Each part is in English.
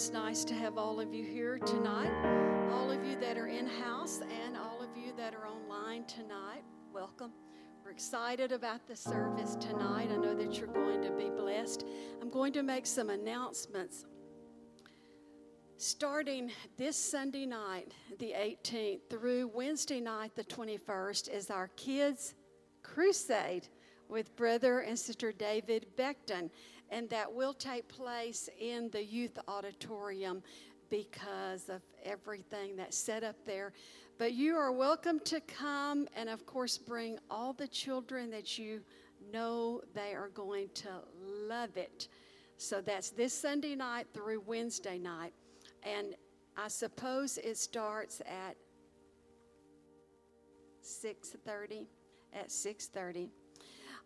it's nice to have all of you here tonight. All of you that are in house and all of you that are online tonight, welcome. We're excited about the service tonight. I know that you're going to be blessed. I'm going to make some announcements. Starting this Sunday night, the 18th, through Wednesday night, the 21st, is our Kids Crusade with Brother and Sister David Beckton and that will take place in the youth auditorium because of everything that's set up there. But you are welcome to come and, of course, bring all the children that you know they are going to love it. So that's this Sunday night through Wednesday night. And I suppose it starts at 6:30 at 6:30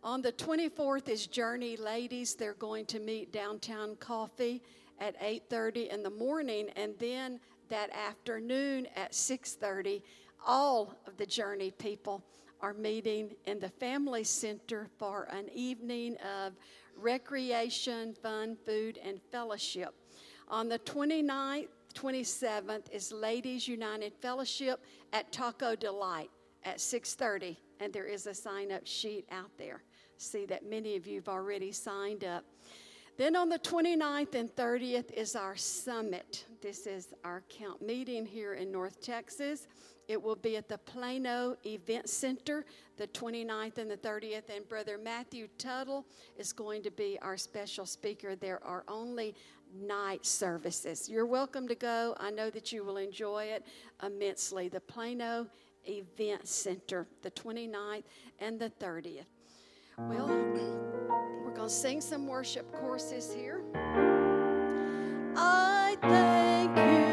on the 24th is Journey Ladies. They're going to meet downtown coffee at 8:30 in the morning and then that afternoon at 6:30 all of the Journey people are meeting in the family center for an evening of recreation, fun, food and fellowship. On the 29th, 27th is Ladies United Fellowship at Taco Delight at 6:30 and there is a sign up sheet out there see that many of you have already signed up. Then on the 29th and 30th is our summit. This is our camp meeting here in North Texas. It will be at the Plano Event Center the 29th and the 30th. And Brother Matthew Tuttle is going to be our special speaker. There are only night services. You're welcome to go. I know that you will enjoy it immensely. The Plano Event Center, the 29th and the 30th. Well, um, we're going to sing some worship courses here. I thank you.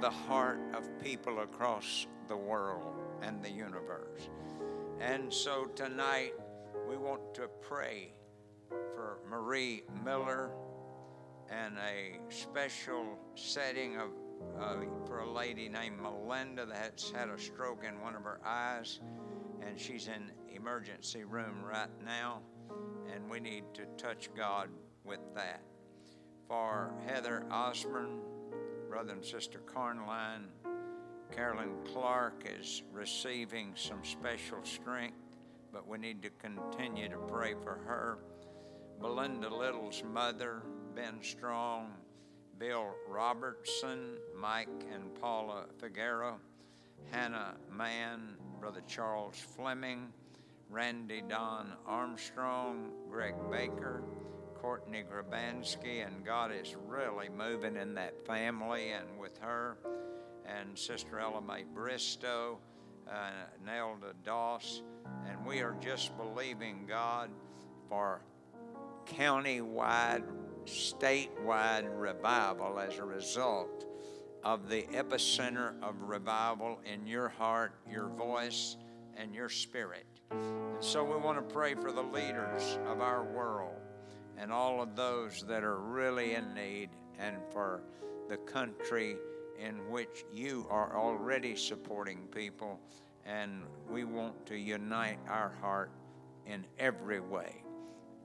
The heart of people across the world and the universe. And so tonight, we want to pray for Marie Miller and a special setting of uh, for a lady named Melinda that's had a stroke in one of her eyes, and she's in emergency room right now, and we need to touch God with that. For Heather Osborne, brother and sister Carnline, Carolyn Clark is receiving some special strength, but we need to continue to pray for her. Belinda Little's mother, Ben Strong, Bill Robertson, Mike and Paula Figueroa, Hannah Mann, Brother Charles Fleming, Randy Don Armstrong, Greg Baker, Courtney Grabansky, and God is really moving in that family and with her, and Sister Ella Mae Bristow, uh, Nelda Doss, and we are just believing God for county-wide, statewide revival as a result of the epicenter of revival in your heart, your voice, and your spirit. And so we want to pray for the leaders of our world and all of those that are really in need and for the country in which you are already supporting people. And we want to unite our heart in every way.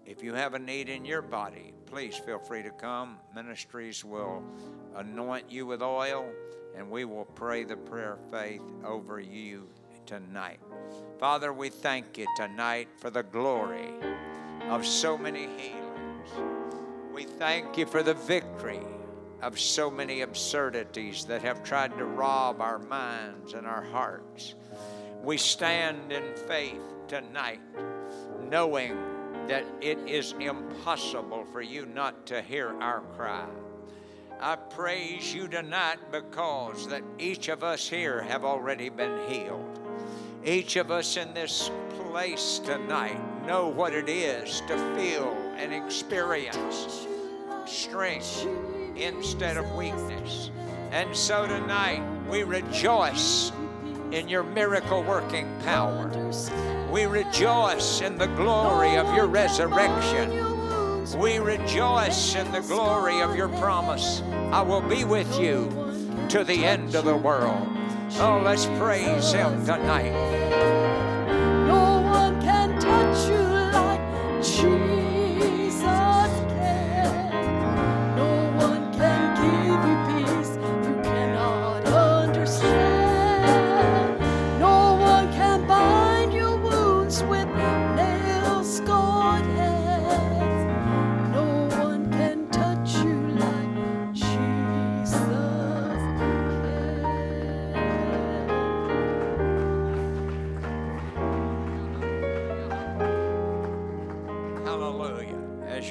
If you have a need in your body, please feel free to come. Ministries will anoint you with oil, and we will pray the prayer of faith over you tonight. Father, we thank you tonight for the glory of so many healings. We thank you for the victory of so many absurdities that have tried to rob our minds and our hearts. We stand in faith tonight, knowing that it is impossible for you not to hear our cry. I praise you tonight because that each of us here have already been healed. Each of us in this place tonight know what it is to feel and experience strength instead of weakness. And so tonight we rejoice in your miracle working power. We rejoice in the glory of your resurrection. We rejoice in the glory of your promise. I will be with you to the end of the world. Oh, let's praise him tonight.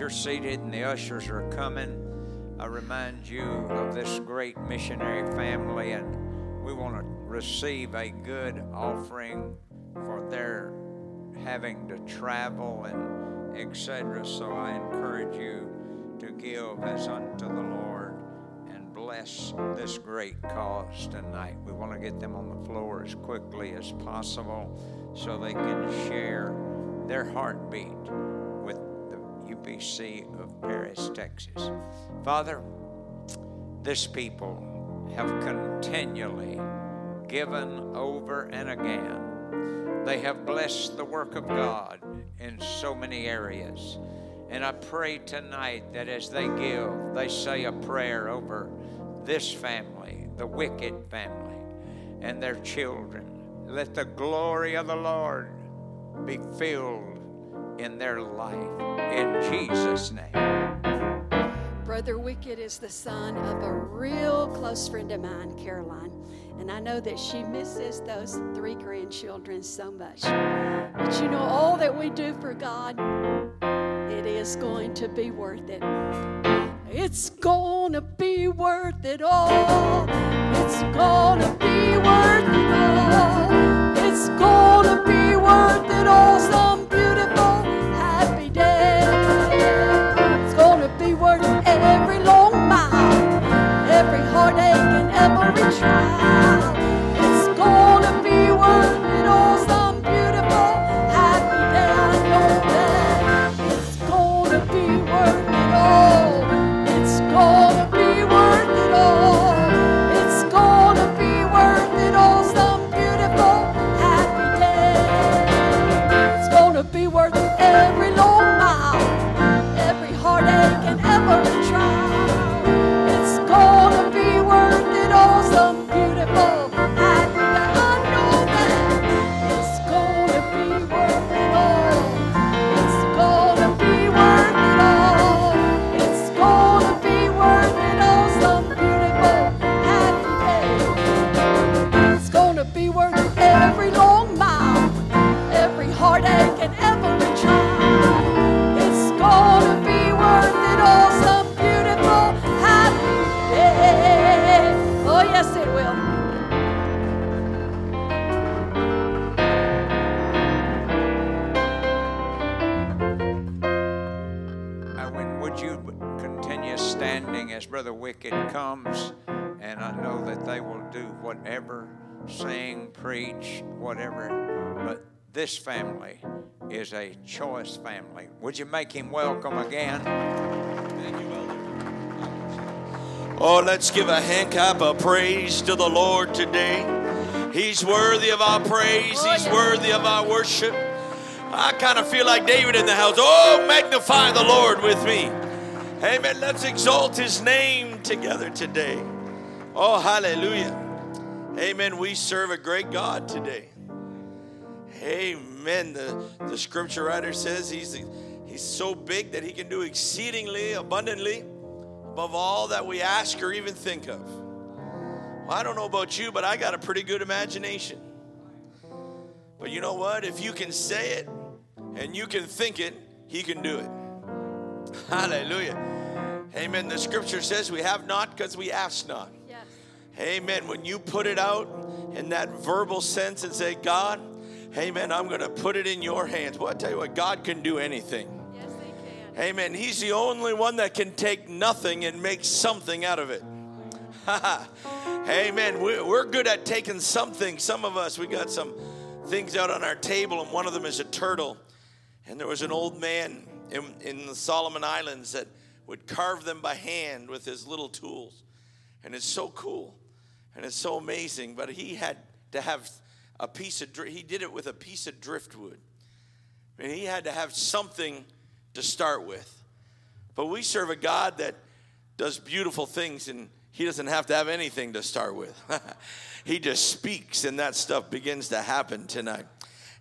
You're seated and the ushers are coming, I remind you of this great missionary family, and we want to receive a good offering for their having to travel and etc. So I encourage you to give as unto the Lord and bless this great cause tonight. We want to get them on the floor as quickly as possible so they can share their heartbeat with of Paris, Texas. Father, this people have continually given over and again. They have blessed the work of God in so many areas. And I pray tonight that as they give, they say a prayer over this family, the wicked family, and their children. Let the glory of the Lord be filled in their life. In Jesus' name. Brother Wicked is the son of a real close friend of mine, Caroline. And I know that she misses those three grandchildren so much. But you know, all that we do for God, it is going to be worth it. It's gonna be worth it all. It's gonna be worth it all. It's gonna be worth it all. Some fly. Preach, whatever. But this family is a choice family. Would you make him welcome again? Thank you, Elder. Oh, let's give a hand clap of praise to the Lord today. He's worthy of our praise, Oh, He's worthy of our worship. I kind of feel like David in the house. Oh, magnify the Lord with me. Amen. Let's exalt His name together today. Oh, hallelujah. Amen. We serve a great God today. Amen. The, the scripture writer says he's, he's so big that he can do exceedingly abundantly above all that we ask or even think of. Well, I don't know about you, but I got a pretty good imagination. But you know what? If you can say it and you can think it, he can do it. Hallelujah. Amen. The scripture says we have not because we ask not. Amen. When you put it out in that verbal sense and say, God, Amen, I'm going to put it in your hands. Well, I tell you what, God can do anything. Yes, they can. Amen. He's the only one that can take nothing and make something out of it. Amen. We- We're good at taking something. Some of us, we got some things out on our table, and one of them is a turtle. And there was an old man in, in the Solomon Islands that would carve them by hand with his little tools. And it's so cool and it's so amazing. But he had to have a piece of, he did it with a piece of driftwood. And he had to have something to start with. But we serve a God that does beautiful things and he doesn't have to have anything to start with. he just speaks and that stuff begins to happen tonight.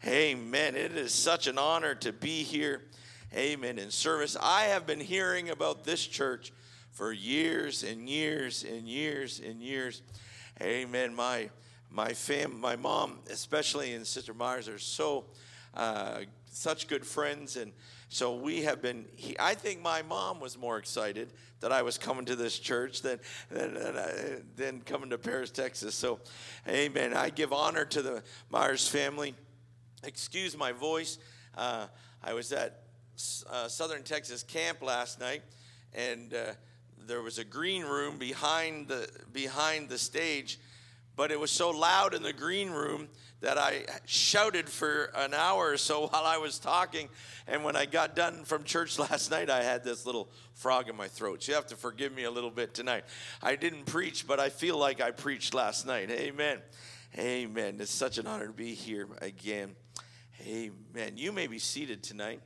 Amen. It is such an honor to be here. Amen. In service. I have been hearing about this church for years and years and years and years. Amen. My my fam, my mom, especially and Sister Myers, are so uh, such good friends, and so we have been. He, I think my mom was more excited that I was coming to this church than than, than, uh, than coming to Paris, Texas. So, Amen. I give honor to the Myers family. Excuse my voice. Uh, I was at uh, Southern Texas camp last night, and uh, there was a green room behind the behind the stage, but it was so loud in the green room that I shouted for an hour or so while I was talking. And when I got done from church last night, I had this little frog in my throat. So you have to forgive me a little bit tonight. I didn't preach, but I feel like I preached last night. Amen. Amen. It's such an honor to be here again. Amen. You may be seated tonight.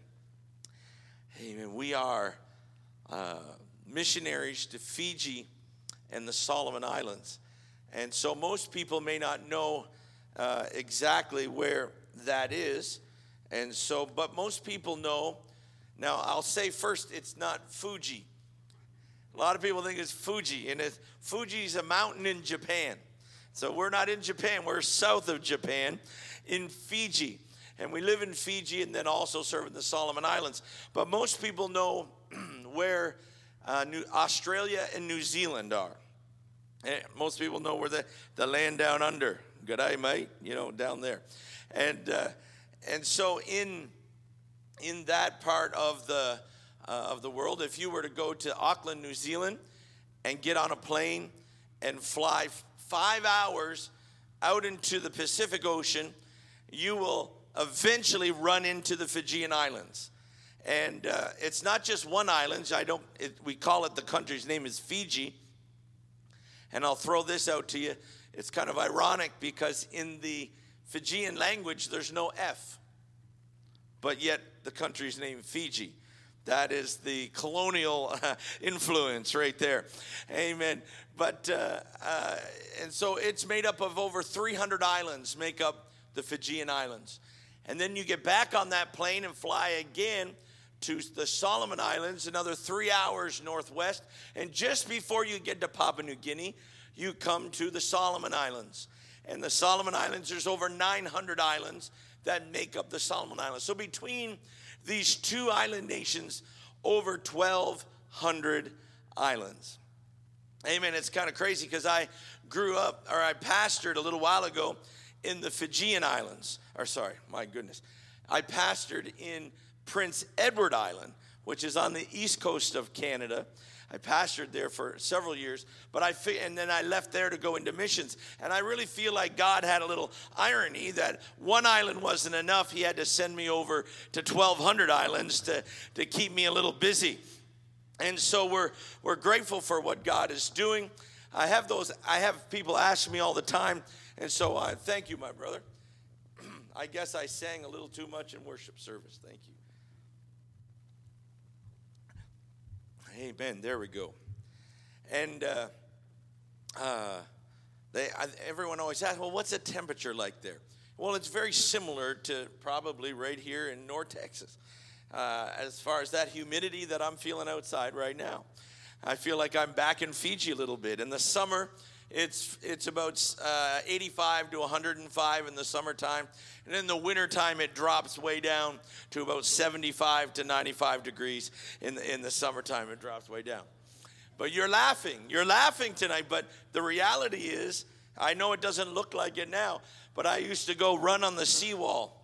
Amen. We are uh, missionaries to Fiji and the Solomon Islands. And so most people may not know uh, exactly where that is. And so, but most people know. Now, I'll say first, it's not Fuji. A lot of people think it's Fuji, and it's, Fuji's a mountain in Japan. So we're not in Japan, we're south of Japan in Fiji. And we live in Fiji and then also serve in the Solomon Islands. But most people know where uh, New, Australia and New Zealand are. And most people know where the, the land down under. Good day, mate. You know, down there. And, uh, and so in, in that part of the, uh, of the world, if you were to go to Auckland, New Zealand, and get on a plane and fly five hours out into the Pacific Ocean, you will eventually run into the Fijian Islands. And uh, it's not just one island. I don't. It, we call it the country's name is Fiji. And I'll throw this out to you. It's kind of ironic because in the Fijian language, there's no F. But yet, the country's name Fiji. That is the colonial influence right there. Amen. But, uh, uh, and so it's made up of over 300 islands, make up the Fijian Islands. And then you get back on that plane and fly again to the Solomon Islands, another three hours northwest. And just before you get to Papua New Guinea, you come to the Solomon Islands. And the Solomon Islands, there's over 900 islands that make up the Solomon Islands. So between these two island nations, over 1,200 islands. Amen. It's kind of crazy because I grew up, or I pastored a little while ago in the Fijian Islands. Or, sorry, my goodness. I pastored in Prince Edward Island, which is on the east coast of Canada. I pastored there for several years, but I and then I left there to go into missions. And I really feel like God had a little irony that one island wasn't enough. He had to send me over to 1,200 islands to, to keep me a little busy. And so we're we're grateful for what God is doing. I have those. I have people ask me all the time, and so I thank you, my brother. I guess I sang a little too much in worship service. Thank you. Amen. There we go. And uh, uh, they, I, everyone always asks, well, what's the temperature like there? Well, it's very similar to probably right here in North Texas. Uh, as far as that humidity that I'm feeling outside right now, I feel like I'm back in Fiji a little bit. In the summer, it's it's about uh, 85 to 105 in the summertime, and in the wintertime it drops way down to about 75 to 95 degrees in the in the summertime. It drops way down. But you're laughing, you're laughing tonight. But the reality is, I know it doesn't look like it now, but I used to go run on the seawall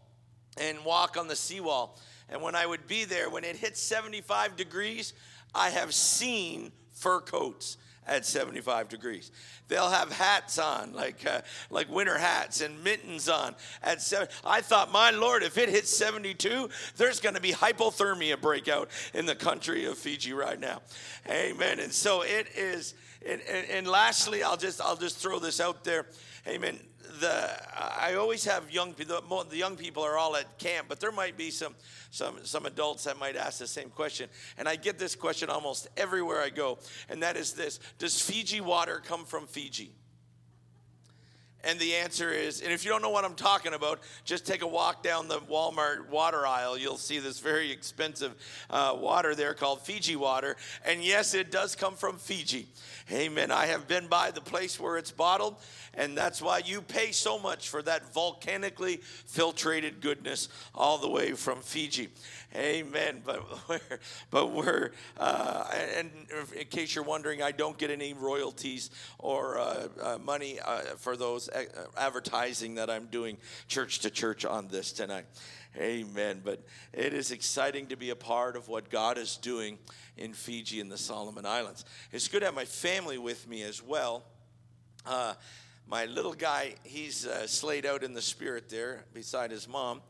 and walk on the seawall. And when I would be there, when it hit 75 degrees, I have seen fur coats at 75 degrees. They'll have hats on, like uh, like winter hats and mittens on at seven. I thought, my Lord, if it hits 72, there's going to be hypothermia breakout in the country of Fiji right now. Amen. And so it is. And, and, and lastly, I'll just I'll just throw this out there. Amen the I always have young people. The young people are all at camp, but there might be some some some adults that might ask the same question. And I get this question almost everywhere I go, and that is this: Does Fiji water come from Fiji? And the answer is, and if you don't know what I'm talking about, just take a walk down the Walmart water aisle. You'll see this very expensive uh, water there called Fiji water. And yes, it does come from Fiji. Amen. I have been by the place where it's bottled, and that's why you pay so much for that volcanically filtrated goodness all the way from Fiji. Amen. But we're, but we're uh, and in case you're wondering, I don't get any royalties or uh, uh, money uh, for those uh, advertising that I'm doing church to church on this tonight. Amen. But it is exciting to be a part of what God is doing in Fiji and the Solomon Islands. It's good to have my family with me as well. Uh, my little guy, he's uh, slayed out in the spirit there beside his mom.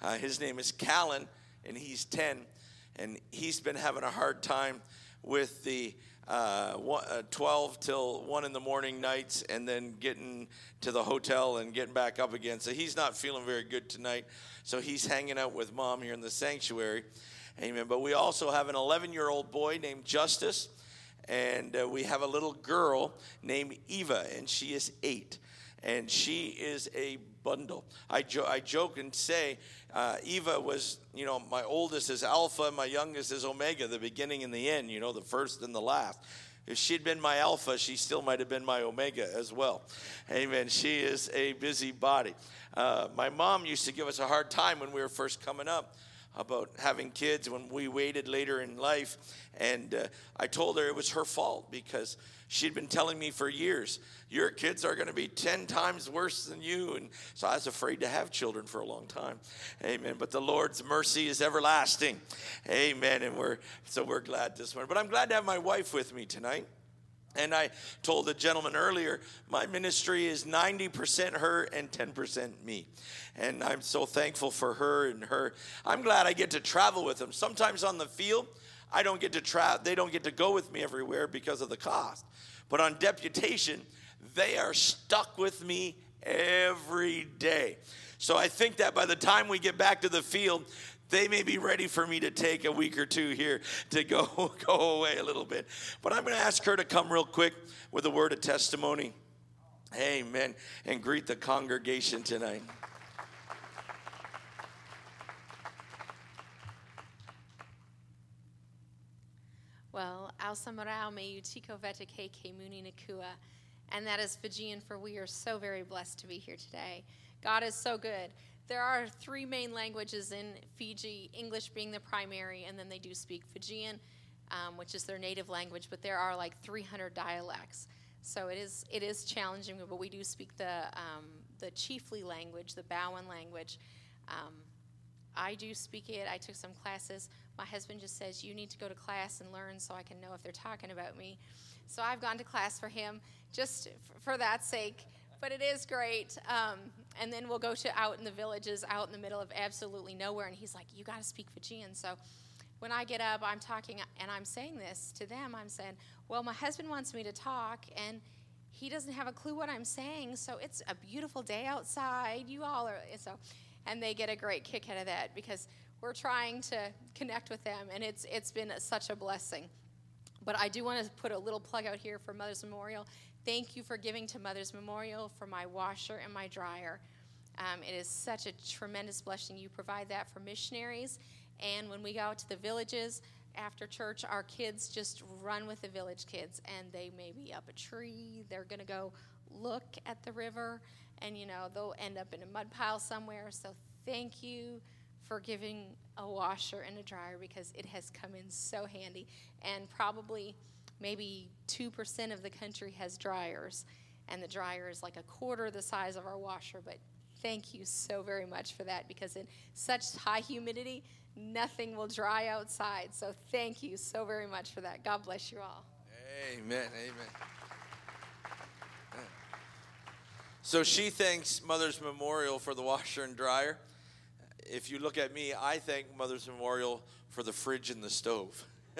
Uh, his name is Callan, and he's 10. And he's been having a hard time with the uh, uh, 12 till 1 in the morning nights and then getting to the hotel and getting back up again. So he's not feeling very good tonight. So he's hanging out with mom here in the sanctuary. Amen. But we also have an 11 year old boy named Justice, and uh, we have a little girl named Eva, and she is eight. And she is a bundle. I, jo- I joke and say, uh, Eva was, you know, my oldest is Alpha, my youngest is Omega, the beginning and the end, you know, the first and the last. If she'd been my Alpha, she still might have been my Omega as well. Amen. She is a busy body. Uh, my mom used to give us a hard time when we were first coming up about having kids when we waited later in life. And uh, I told her it was her fault because she'd been telling me for years, your kids are going to be 10 times worse than you. And so I was afraid to have children for a long time. Amen. But the Lord's mercy is everlasting. Amen. And we're, so we're glad this morning. But I'm glad to have my wife with me tonight. And I told the gentleman earlier, my ministry is 90% her and 10% me. And I'm so thankful for her and her. I'm glad I get to travel with them. Sometimes on the field, I don't get to travel, they don't get to go with me everywhere because of the cost. But on deputation, they are stuck with me every day. So I think that by the time we get back to the field, they may be ready for me to take a week or two here to go, go away a little bit. But I'm going to ask her to come real quick with a word of testimony. Amen. And greet the congregation tonight. Well, Alsamarao me utiko vete ke muni nakua. And that is Fijian for we are so very blessed to be here today. God is so good. There are three main languages in Fiji, English being the primary, and then they do speak Fijian, um, which is their native language, but there are like 300 dialects. So it is, it is challenging, but we do speak the, um, the chiefly language, the Bauan language. Um, I do speak it. I took some classes. My husband just says, You need to go to class and learn so I can know if they're talking about me. So I've gone to class for him just for that sake. But it is great. Um, and then we'll go to out in the villages, out in the middle of absolutely nowhere. And he's like, You got to speak Fijian. So when I get up, I'm talking and I'm saying this to them. I'm saying, Well, my husband wants me to talk, and he doesn't have a clue what I'm saying. So it's a beautiful day outside. You all are. So and they get a great kick out of that because we're trying to connect with them, and it's it's been such a blessing. But I do want to put a little plug out here for Mother's Memorial. Thank you for giving to Mother's Memorial for my washer and my dryer. Um, it is such a tremendous blessing. You provide that for missionaries, and when we go out to the villages after church, our kids just run with the village kids, and they may be up a tree. They're going to go look at the river and you know they'll end up in a mud pile somewhere so thank you for giving a washer and a dryer because it has come in so handy. And probably maybe 2% of the country has dryers. And the dryer is like a quarter the size of our washer but thank you so very much for that because in such high humidity nothing will dry outside. So thank you so very much for that. God bless you all. Amen amen. So she thanks Mother's Memorial for the washer and dryer. If you look at me, I thank Mother's Memorial for the fridge and the stove.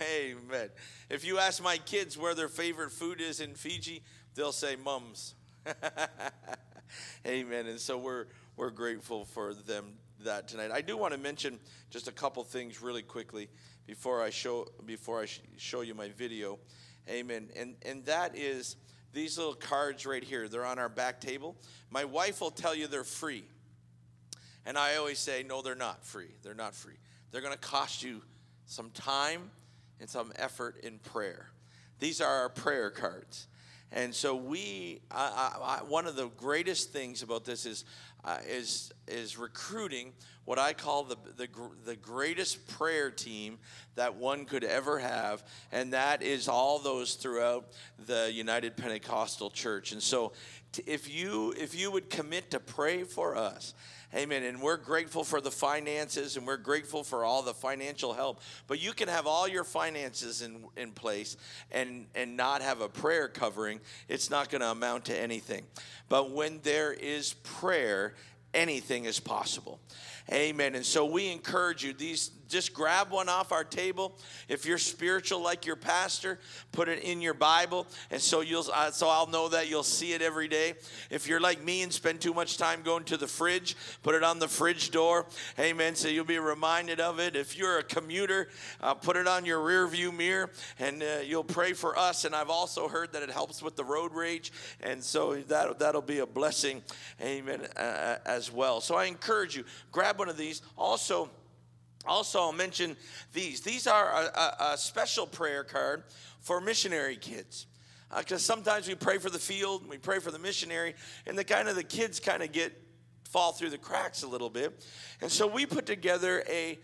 Amen. If you ask my kids where their favorite food is in Fiji, they'll say mums. Amen. And so we're we're grateful for them that tonight. I do want to mention just a couple things really quickly before I show before I sh- show you my video. Amen. And and that is these little cards right here, they're on our back table. My wife will tell you they're free. And I always say, no, they're not free. They're not free. They're going to cost you some time and some effort in prayer. These are our prayer cards. And so we, I, I, one of the greatest things about this is, uh, is, is recruiting what I call the, the, the greatest prayer team that one could ever have, and that is all those throughout the United Pentecostal Church. And so, if you if you would commit to pray for us, Amen. And we're grateful for the finances and we're grateful for all the financial help. But you can have all your finances in, in place and, and not have a prayer covering. It's not going to amount to anything. But when there is prayer, anything is possible. Amen. And so we encourage you, these just grab one off our table. If you're spiritual like your pastor, put it in your Bible, and so you'll uh, so I'll know that you'll see it every day. If you're like me and spend too much time going to the fridge, put it on the fridge door. Amen. So you'll be reminded of it. If you're a commuter, uh, put it on your rear view mirror, and uh, you'll pray for us. And I've also heard that it helps with the road rage, and so that that'll be a blessing. Amen. Uh, as well. So I encourage you, grab one of these. Also also, I'll mention these. These are a, a, a special prayer card for missionary kids. Because uh, sometimes we pray for the field, we pray for the missionary, and the kind of the kids kind of get fall through the cracks a little bit. And so we put together a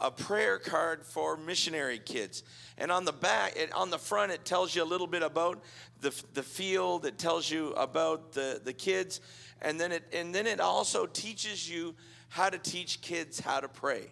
a prayer card for missionary kids. And on the back, it, on the front, it tells you a little bit about the, the field. It tells you about the, the kids, and then it and then it also teaches you how to teach kids how to pray.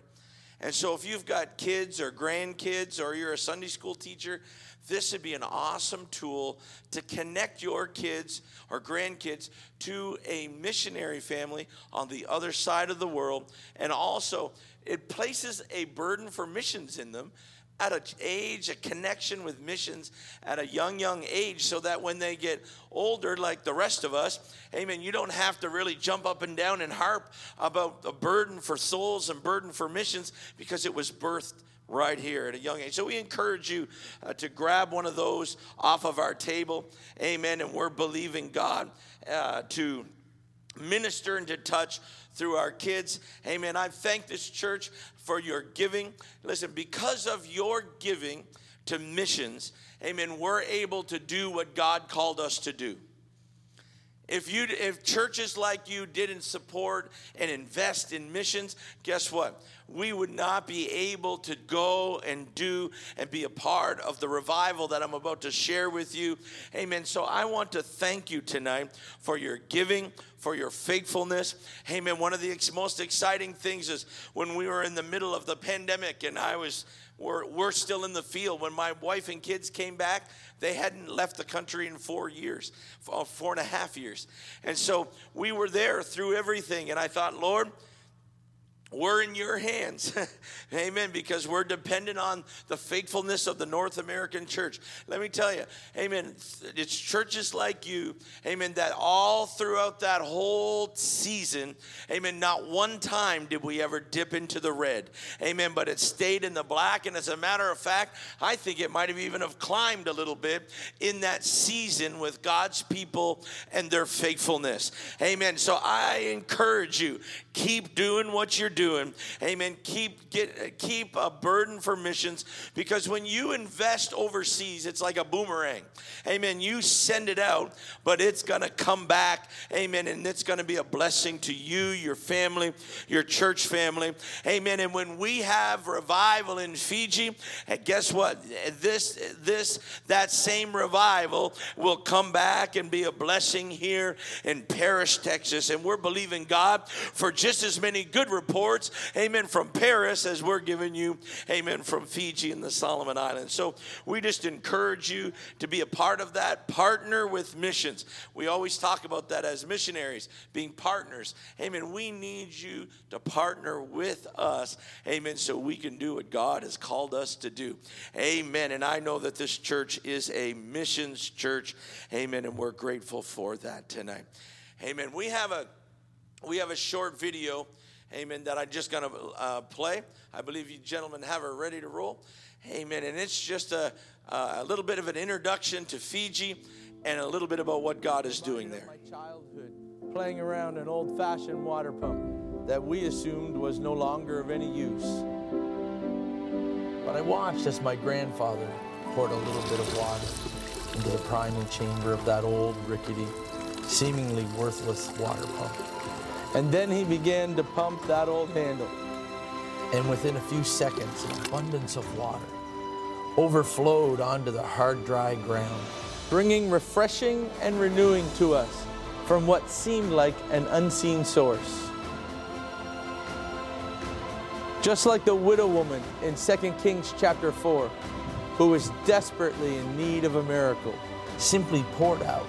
And so, if you've got kids or grandkids or you're a Sunday school teacher, this would be an awesome tool to connect your kids or grandkids to a missionary family on the other side of the world. And also, it places a burden for missions in them at an age, a connection with missions at a young, young age, so that when they get older, like the rest of us, amen, you don't have to really jump up and down and harp about a burden for souls and burden for missions because it was birthed right here at a young age. So we encourage you uh, to grab one of those off of our table, amen, and we're believing God uh, to minister and to touch through our kids. Amen. I thank this church for your giving. Listen, because of your giving to missions, amen, we're able to do what God called us to do. If you if churches like you didn't support and invest in missions, guess what? We would not be able to go and do and be a part of the revival that I'm about to share with you. Amen. So I want to thank you tonight for your giving, for your faithfulness. Amen. One of the most exciting things is when we were in the middle of the pandemic and I was we're, we're still in the field. When my wife and kids came back, they hadn't left the country in four years, uh, four and a half years. And so we were there through everything. And I thought, Lord, we're in your hands. amen. Because we're dependent on the faithfulness of the North American church. Let me tell you, amen. It's churches like you, amen, that all throughout that whole season, amen, not one time did we ever dip into the red. Amen. But it stayed in the black. And as a matter of fact, I think it might have even have climbed a little bit in that season with God's people and their faithfulness. Amen. So I encourage you, keep doing what you're doing. Amen. Keep get keep a burden for missions because when you invest overseas, it's like a boomerang. Amen. You send it out, but it's gonna come back. Amen. And it's gonna be a blessing to you, your family, your church family. Amen. And when we have revival in Fiji, guess what? This this that same revival will come back and be a blessing here in Paris, Texas. And we're believing God for just as many good reports, amen, from Paris as we're giving you, amen, from Fiji and the Solomon Islands. So we just encourage you to be a part of that, partner with missions. We always talk about that as missionaries, being partners. Amen. We need you to partner with us, amen, so we can do what God has called us to do. Amen. And I know that this church is a missions church, amen, and we're grateful for that tonight. Amen. We have a we have a short video, amen, that I'm just going to uh, play. I believe you gentlemen have it ready to roll. Amen. And it's just a, a little bit of an introduction to Fiji and a little bit about what God is doing there. My childhood, playing around an old fashioned water pump that we assumed was no longer of any use. But I watched as my grandfather poured a little bit of water into the priming chamber of that old, rickety, seemingly worthless water pump. And then he began to pump that old handle. And within a few seconds, an abundance of water overflowed onto the hard, dry ground, bringing refreshing and renewing to us from what seemed like an unseen source. Just like the widow woman in 2 Kings chapter 4, who was desperately in need of a miracle, simply poured out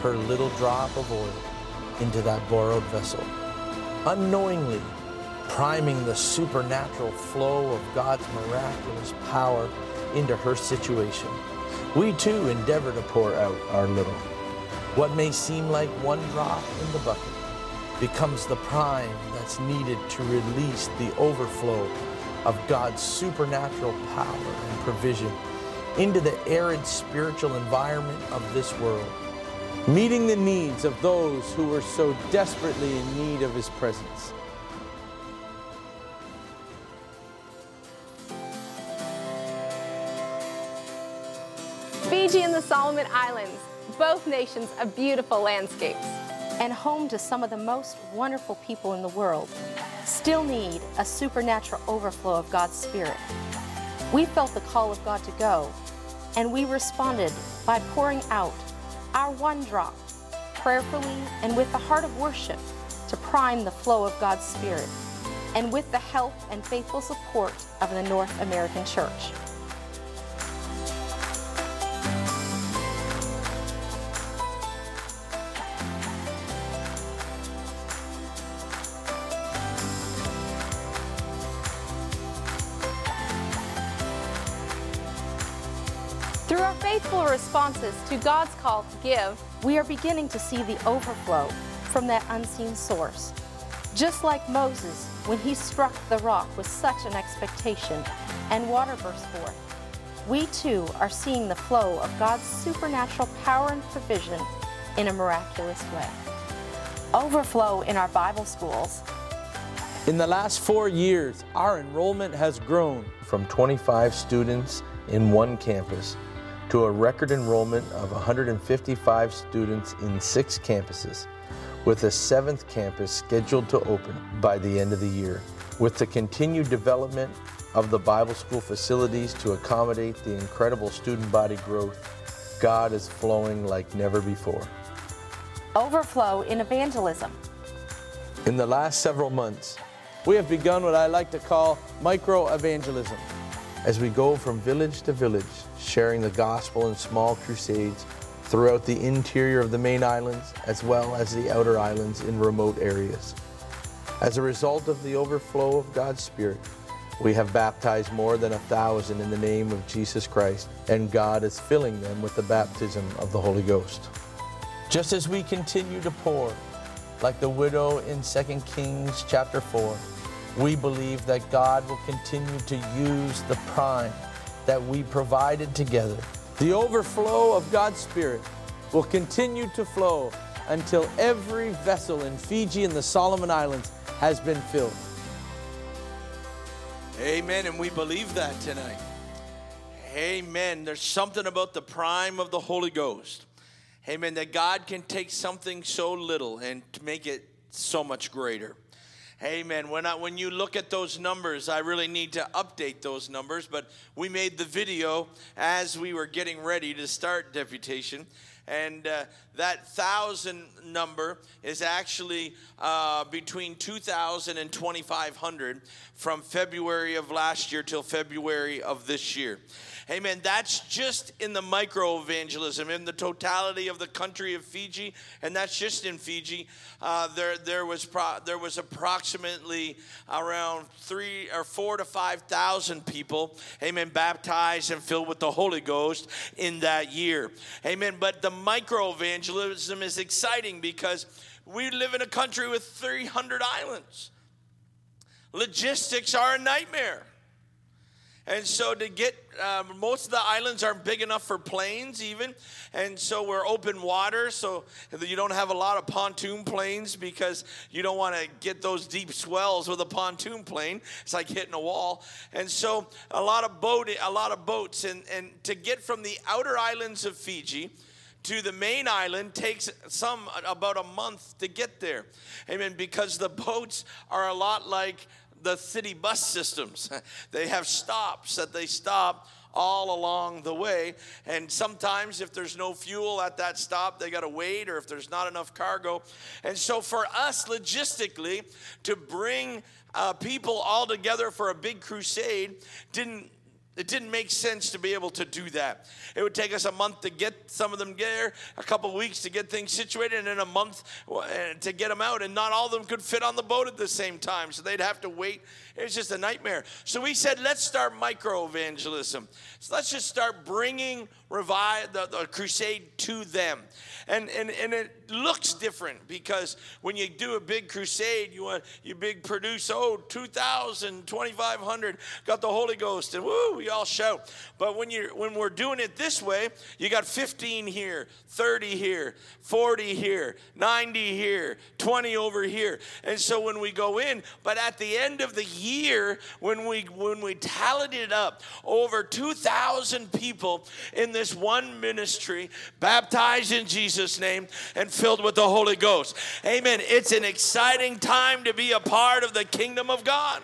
her little drop of oil into that borrowed vessel, unknowingly priming the supernatural flow of God's miraculous power into her situation. We too endeavor to pour out our little. What may seem like one drop in the bucket becomes the prime that's needed to release the overflow of God's supernatural power and provision into the arid spiritual environment of this world meeting the needs of those who were so desperately in need of his presence. Fiji and the Solomon Islands, both nations of beautiful landscapes. and home to some of the most wonderful people in the world, still need a supernatural overflow of God's Spirit. We felt the call of God to go, and we responded by pouring out our one drop, prayerfully and with the heart of worship, to prime the flow of God's Spirit, and with the help and faithful support of the North American Church. Responses to God's call to give, we are beginning to see the overflow from that unseen source. Just like Moses when he struck the rock with such an expectation and water burst forth, we too are seeing the flow of God's supernatural power and provision in a miraculous way. Overflow in our Bible schools. In the last four years, our enrollment has grown from 25 students in one campus to a record enrollment of 155 students in six campuses, with a seventh campus scheduled to open by the end of the year. With the continued development of the Bible school facilities to accommodate the incredible student body growth, God is flowing like never before. Overflow in evangelism. In the last several months, we have begun what I like to call micro evangelism as we go from village to village, sharing the gospel in small crusades throughout the interior of the main islands as well as the outer islands in remote areas. As a result of the overflow of God's Spirit, we have baptized more than a thousand in the name of Jesus Christ, and God is filling them with the baptism of the Holy Ghost. Just as we continue to pour, like the widow in 2 Kings chapter 4, we believe that God will continue to use the prime that we provided together. The overflow of God's Spirit will continue to flow until every vessel in Fiji and the Solomon Islands has been filled. Amen. And we believe that tonight. Amen. There's something about the prime of the Holy Ghost. Amen. That God can take something so little and make it so much greater. Amen. When, I, when you look at those numbers, I really need to update those numbers, but we made the video as we were getting ready to start deputation. And uh, that thousand number is actually uh, between 2,000 and 2,500 from February of last year till February of this year. Amen. That's just in the micro evangelism, in the totality of the country of Fiji, and that's just in Fiji. Uh, there, there was pro- there was approximately around three or four to five thousand people, amen, baptized and filled with the Holy Ghost in that year, amen. But the micro evangelism is exciting because we live in a country with 300 islands. Logistics are a nightmare. And so to get, um, most of the islands aren't big enough for planes even. And so we're open water, so you don't have a lot of pontoon planes because you don't want to get those deep swells with a pontoon plane. It's like hitting a wall. And so a lot of boat, a lot of boats. And, and to get from the outer islands of Fiji, to the main island takes some about a month to get there. Amen. Because the boats are a lot like the city bus systems. They have stops that they stop all along the way. And sometimes, if there's no fuel at that stop, they got to wait, or if there's not enough cargo. And so, for us, logistically, to bring uh, people all together for a big crusade didn't it didn't make sense to be able to do that. It would take us a month to get some of them there, a couple weeks to get things situated, and then a month uh, to get them out. And not all of them could fit on the boat at the same time, so they'd have to wait. It was just a nightmare. So we said, let's start micro evangelism. So let's just start bringing revive the, the crusade to them. And, and, and it looks different because when you do a big crusade, you want you big produce, oh, 2,000, 2,500, got the Holy Ghost, and woo, we all shout. But when you when we're doing it this way, you got 15 here, 30 here, 40 here, 90 here, 20 over here. And so when we go in, but at the end of the year, when we when we tallied it up, over 2,000 people in this one ministry, baptized in Jesus' name and filled with the Holy Ghost. Amen. It's an exciting time to be a part of the kingdom of God.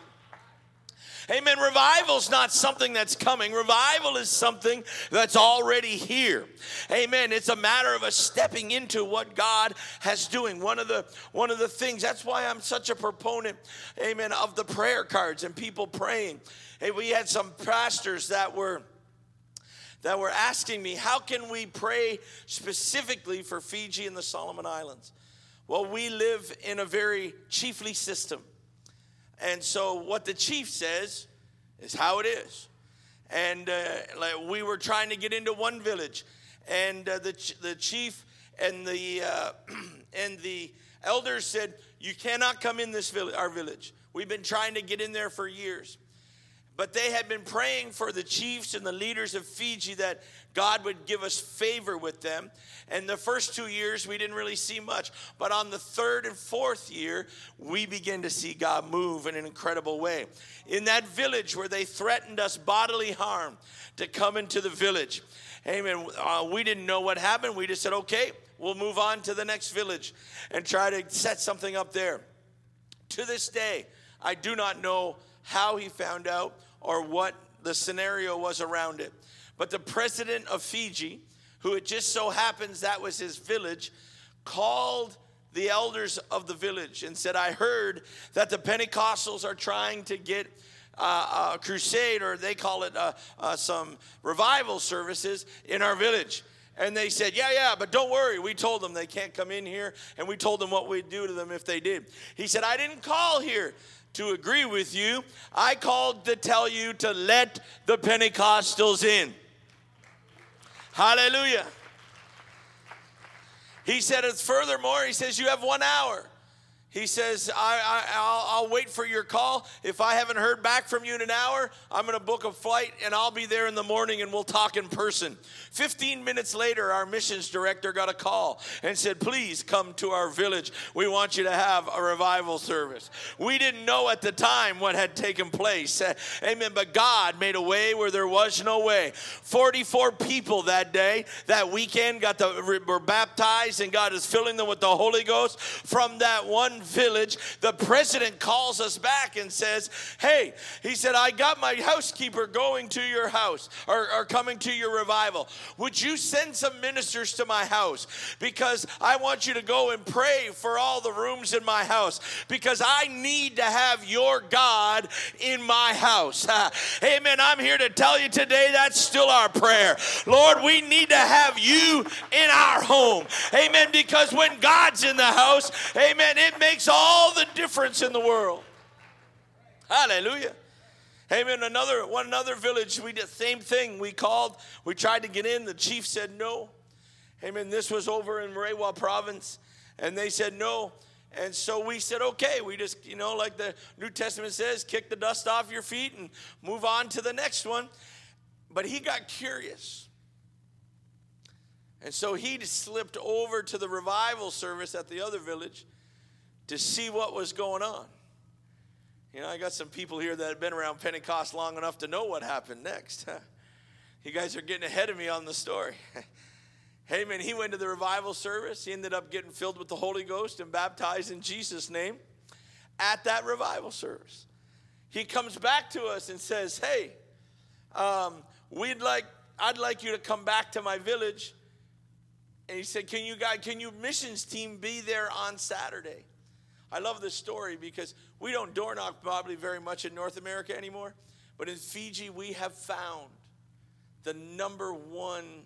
Amen. Revival's not something that's coming. Revival is something that's already here. Amen. It's a matter of us stepping into what God has doing. One of the one of the things that's why I'm such a proponent, amen, of the prayer cards and people praying. Hey, we had some pastors that were that were asking me, how can we pray specifically for Fiji and the Solomon Islands? Well, we live in a very chiefly system. And so what the chief says is how it is. and uh, like we were trying to get into one village, and uh, the ch- the chief and the uh, and the elders said, "You cannot come in this village, our village. We've been trying to get in there for years." But they had been praying for the chiefs and the leaders of Fiji that God would give us favor with them. And the first two years, we didn't really see much. But on the third and fourth year, we began to see God move in an incredible way. In that village where they threatened us bodily harm to come into the village, amen, uh, we didn't know what happened. We just said, okay, we'll move on to the next village and try to set something up there. To this day, I do not know how he found out or what the scenario was around it. But the president of Fiji, who it just so happens that was his village, called the elders of the village and said, I heard that the Pentecostals are trying to get uh, a crusade, or they call it uh, uh, some revival services in our village. And they said, Yeah, yeah, but don't worry. We told them they can't come in here, and we told them what we'd do to them if they did. He said, I didn't call here to agree with you. I called to tell you to let the Pentecostals in. Hallelujah. He said, it's furthermore, he says, you have one hour. He says, I, will wait for your call. If I haven't heard back from you in an hour, I'm going to book a flight and I'll be there in the morning and we'll talk in person. 15 minutes later, our missions director got a call and said, Please come to our village. We want you to have a revival service. We didn't know at the time what had taken place. Amen. But God made a way where there was no way. 44 people that day, that weekend, got the, were baptized and God is filling them with the Holy Ghost from that one village, the president calls us back and says, Hey, he said, I got my housekeeper going to your house or, or coming to your revival. Would you send some ministers to my house? Because I want you to go and pray for all the rooms in my house because I need to have your God in my house. Amen. I'm here to tell you today that's still our prayer. Lord, we need to have you in our home. Amen. Because when God's in the house, amen, it makes all the difference in the world. Hallelujah. Amen. Another one another village, we did the same thing. We called, we tried to get in. The chief said no. Amen. This was over in Rewa province, and they said no. And so we said, okay, we just, you know, like the New Testament says, kick the dust off your feet and move on to the next one. But he got curious. And so he slipped over to the revival service at the other village to see what was going on. You know, I got some people here that have been around Pentecost long enough to know what happened next. you guys are getting ahead of me on the story. hey, man, he went to the revival service. He ended up getting filled with the Holy Ghost and baptized in Jesus' name at that revival service. He comes back to us and says, Hey, um, we'd like, I'd like you to come back to my village. And he said, Can you guys, can you missions team be there on Saturday? I love this story because we don't door knock probably very much in North America anymore, but in Fiji, we have found the number one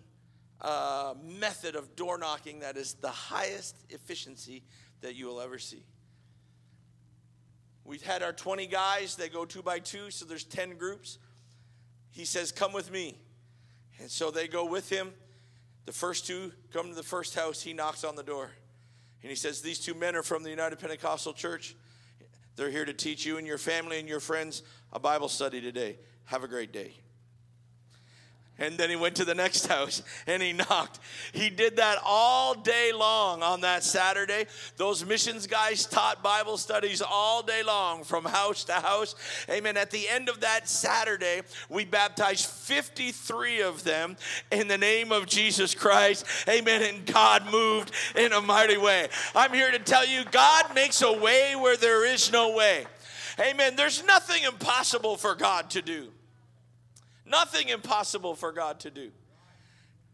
uh, method of door knocking that is the highest efficiency that you will ever see. We've had our 20 guys, they go two by two, so there's 10 groups. He says, Come with me. And so they go with him. The first two come to the first house, he knocks on the door. And he says, These two men are from the United Pentecostal Church. They're here to teach you and your family and your friends a Bible study today. Have a great day. And then he went to the next house and he knocked. He did that all day long on that Saturday. Those missions guys taught Bible studies all day long from house to house. Amen. At the end of that Saturday, we baptized 53 of them in the name of Jesus Christ. Amen. And God moved in a mighty way. I'm here to tell you God makes a way where there is no way. Amen. There's nothing impossible for God to do. Nothing impossible for God to do.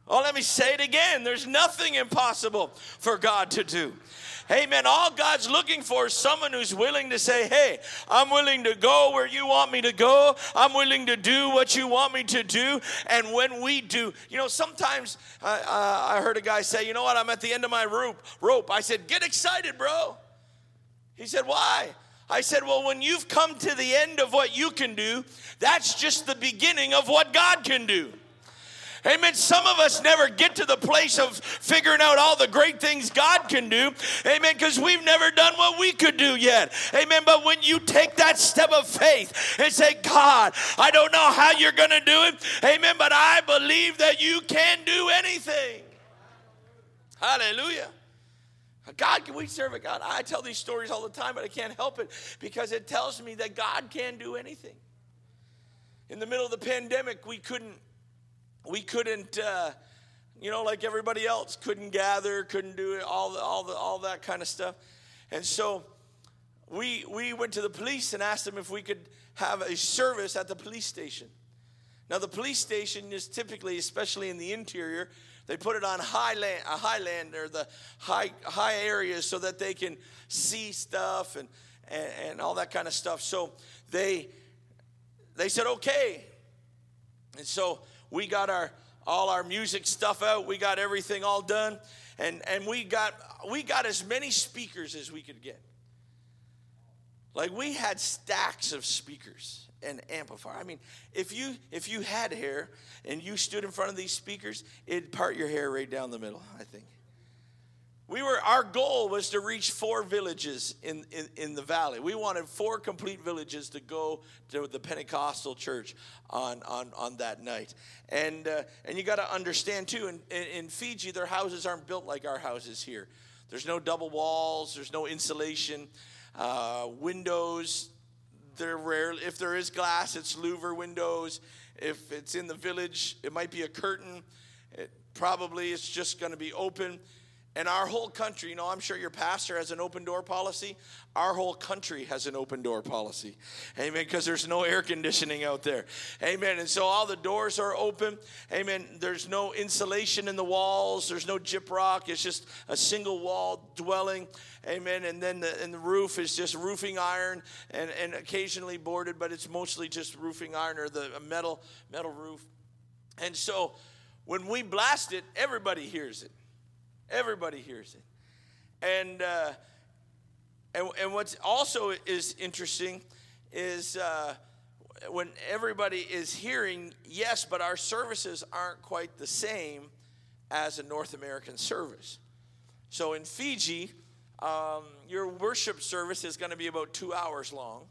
Oh, let me say it again. There's nothing impossible for God to do. Amen. All God's looking for is someone who's willing to say, Hey, I'm willing to go where you want me to go. I'm willing to do what you want me to do. And when we do, you know, sometimes I, uh, I heard a guy say, You know what? I'm at the end of my rope. rope. I said, Get excited, bro. He said, Why? I said, Well, when you've come to the end of what you can do, that's just the beginning of what God can do. Amen. Some of us never get to the place of figuring out all the great things God can do. Amen. Because we've never done what we could do yet. Amen. But when you take that step of faith and say, God, I don't know how you're going to do it. Amen. But I believe that you can do anything. Hallelujah. God, can we serve a God? I tell these stories all the time, but I can't help it because it tells me that God can do anything. In the middle of the pandemic, we couldn't we couldn't, uh, you know, like everybody else, couldn't gather, couldn't do it, all the, all the, all that kind of stuff. And so we we went to the police and asked them if we could have a service at the police station. Now the police station is typically, especially in the interior, they put it on highland, a highland or the high high areas so that they can see stuff and, and, and all that kind of stuff. So they they said okay. And so we got our all our music stuff out. We got everything all done, and and we got we got as many speakers as we could get. Like we had stacks of speakers and amplifier. I mean, if you if you had hair and you stood in front of these speakers, it'd part your hair right down the middle. I think we were our goal was to reach four villages in, in, in, the valley we wanted four complete villages to go to the pentecostal church on, on, on that night and, uh, and you got to understand too in, in fiji their houses aren't built like our houses here there's no double walls there's no insulation uh, windows they're rare if there is glass it's louver windows. If it's in the village it might be a curtain. It, probably it's just going to be open and our whole country, you know, I'm sure your pastor has an open door policy. Our whole country has an open door policy. Amen. Because there's no air conditioning out there. Amen. And so all the doors are open. Amen. There's no insulation in the walls. There's no gyprock. It's just a single wall dwelling. Amen. And then the, and the roof is just roofing iron and, and occasionally boarded, but it's mostly just roofing iron or the metal metal roof. And so when we blast it, everybody hears it. Everybody hears it. And, uh, and, and what's also is interesting is uh, when everybody is hearing, yes, but our services aren't quite the same as a North American service. So in Fiji, um, your worship service is going to be about two hours long.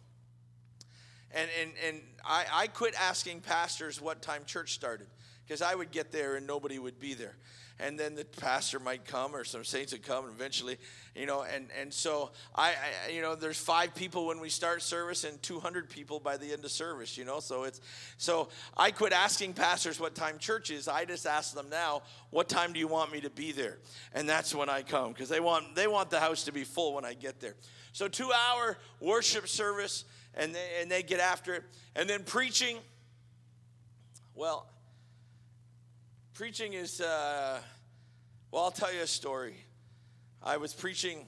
And, and, and I, I quit asking pastors what time church started because I would get there and nobody would be there and then the pastor might come or some saints would come and eventually you know and and so I, I, you know there's five people when we start service and 200 people by the end of service you know so it's so i quit asking pastors what time church is. I just ask them now what time do you want me to be there? And that's when i come because they want they want the house to be full when i get there. So two hour worship service and they, and they get after it. And then preaching well Preaching is, uh, well, I'll tell you a story. I was preaching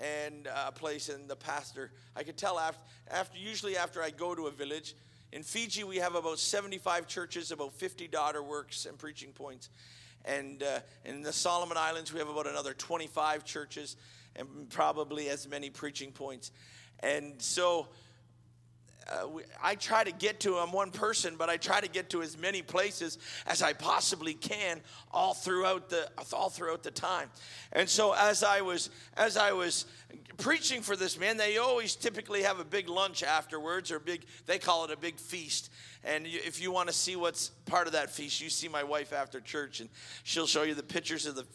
uh, a place, and the pastor, I could tell after, after, usually after I go to a village. In Fiji, we have about 75 churches, about 50 daughter works and preaching points. And uh, in the Solomon Islands, we have about another 25 churches and probably as many preaching points. And so uh, we, I try to get to. I'm one person, but I try to get to as many places as I possibly can all throughout the all throughout the time. And so as I was as I was preaching for this man, they always typically have a big lunch afterwards, or big. They call it a big feast. And if you want to see what's part of that feast, you see my wife after church, and she'll show you the pictures of the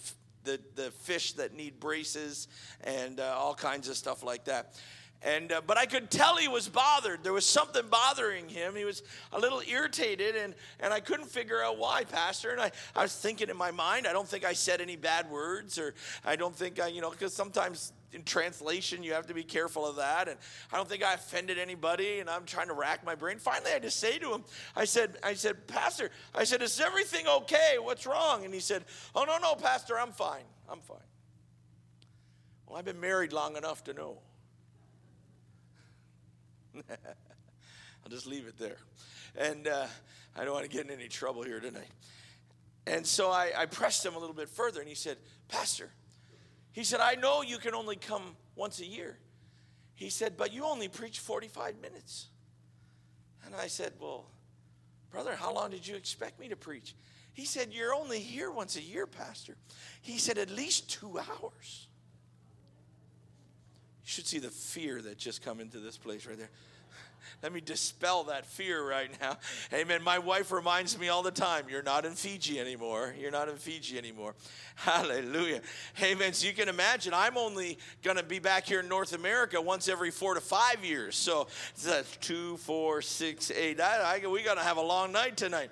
the, the fish that need braces and uh, all kinds of stuff like that. And, uh, but I could tell he was bothered. There was something bothering him. He was a little irritated, and, and I couldn't figure out why, Pastor. And I, I was thinking in my mind, I don't think I said any bad words, or I don't think I, you know, because sometimes in translation you have to be careful of that. And I don't think I offended anybody, and I'm trying to rack my brain. Finally, I just say to him, I said, I said, Pastor, I said, is everything okay? What's wrong? And he said, Oh, no, no, Pastor, I'm fine. I'm fine. Well, I've been married long enough to know. I'll just leave it there. And uh, I don't want to get in any trouble here tonight. And so I, I pressed him a little bit further, and he said, Pastor, he said, I know you can only come once a year. he said, But you only preach 45 minutes. And I said, Well, brother, how long did you expect me to preach? He said, You're only here once a year, Pastor. He said, At least two hours. You should see the fear that just come into this place right there. Let me dispel that fear right now. Amen. My wife reminds me all the time, you're not in Fiji anymore. You're not in Fiji anymore. Hallelujah. Amen. So you can imagine, I'm only going to be back here in North America once every four to five years. So that's two, four, six, eight. I, I, we're going to have a long night tonight.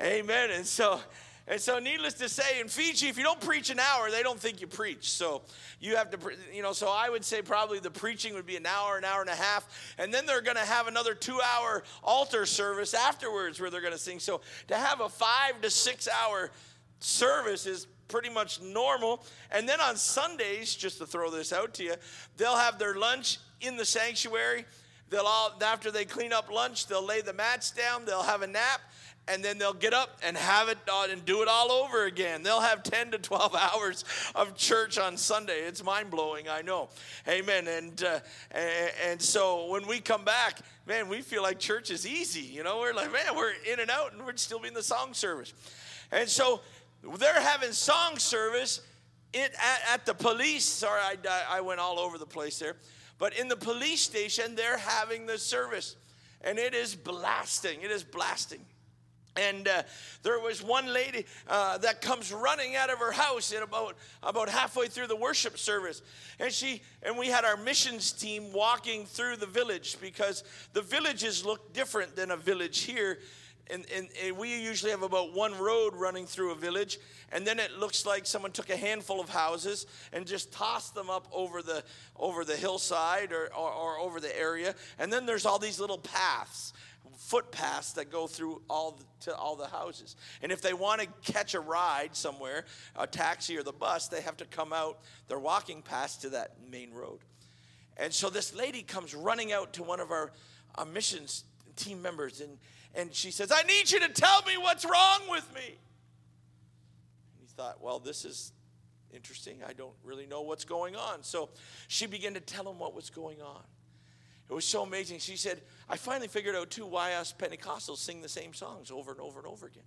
Amen. And so and so, needless to say, in Fiji, if you don't preach an hour, they don't think you preach. So, you have to, you know, so I would say probably the preaching would be an hour, an hour and a half. And then they're going to have another two hour altar service afterwards where they're going to sing. So, to have a five to six hour service is pretty much normal. And then on Sundays, just to throw this out to you, they'll have their lunch in the sanctuary. They'll all, after they clean up lunch, they'll lay the mats down, they'll have a nap, and then they'll get up and have it and do it all over again. They'll have 10 to 12 hours of church on Sunday. It's mind blowing, I know. Amen. And, uh, and so when we come back, man, we feel like church is easy. You know, we're like, man, we're in and out and we're still in the song service. And so they're having song service it, at, at the police. Sorry, I, I went all over the place there. But in the police station, they're having the service. And it is blasting. It is blasting. And uh, there was one lady uh, that comes running out of her house in about about halfway through the worship service, and she and we had our missions team walking through the village because the villages look different than a village here. And, and, and, we usually have about one road running through a village, and then it looks like someone took a handful of houses and just tossed them up over the over the hillside or, or, or over the area. And then there's all these little paths footpaths that go through all the, to all the houses. And if they want to catch a ride somewhere, a taxi or the bus, they have to come out. They're walking past to that main road. And so this lady comes running out to one of our, our missions team members and, and she says, I need you to tell me what's wrong with me. And he thought, well, this is interesting. I don't really know what's going on. So she began to tell him what was going on. It was so amazing. She said, I finally figured out too why us Pentecostals sing the same songs over and over and over again.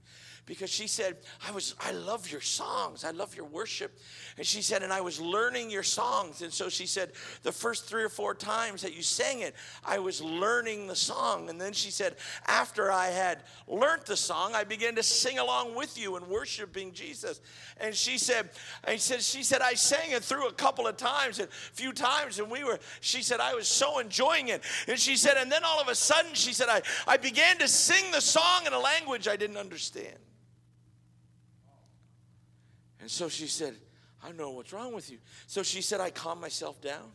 Because she said, I was I love your songs. I love your worship. And she said, and I was learning your songs. And so she said, the first three or four times that you sang it, I was learning the song. And then she said, after I had learned the song, I began to sing along with you and worshiping Jesus. And she said, I said, she said, I sang it through a couple of times and a few times, and we were, she said, I was so enjoying it. And she said, and then all of a sudden, she said, I, I began to sing the song in a language I didn't understand. And so she said, I don't know what's wrong with you. So she said, I calmed myself down.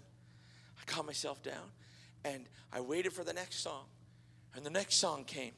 I calmed myself down. And I waited for the next song. And the next song came.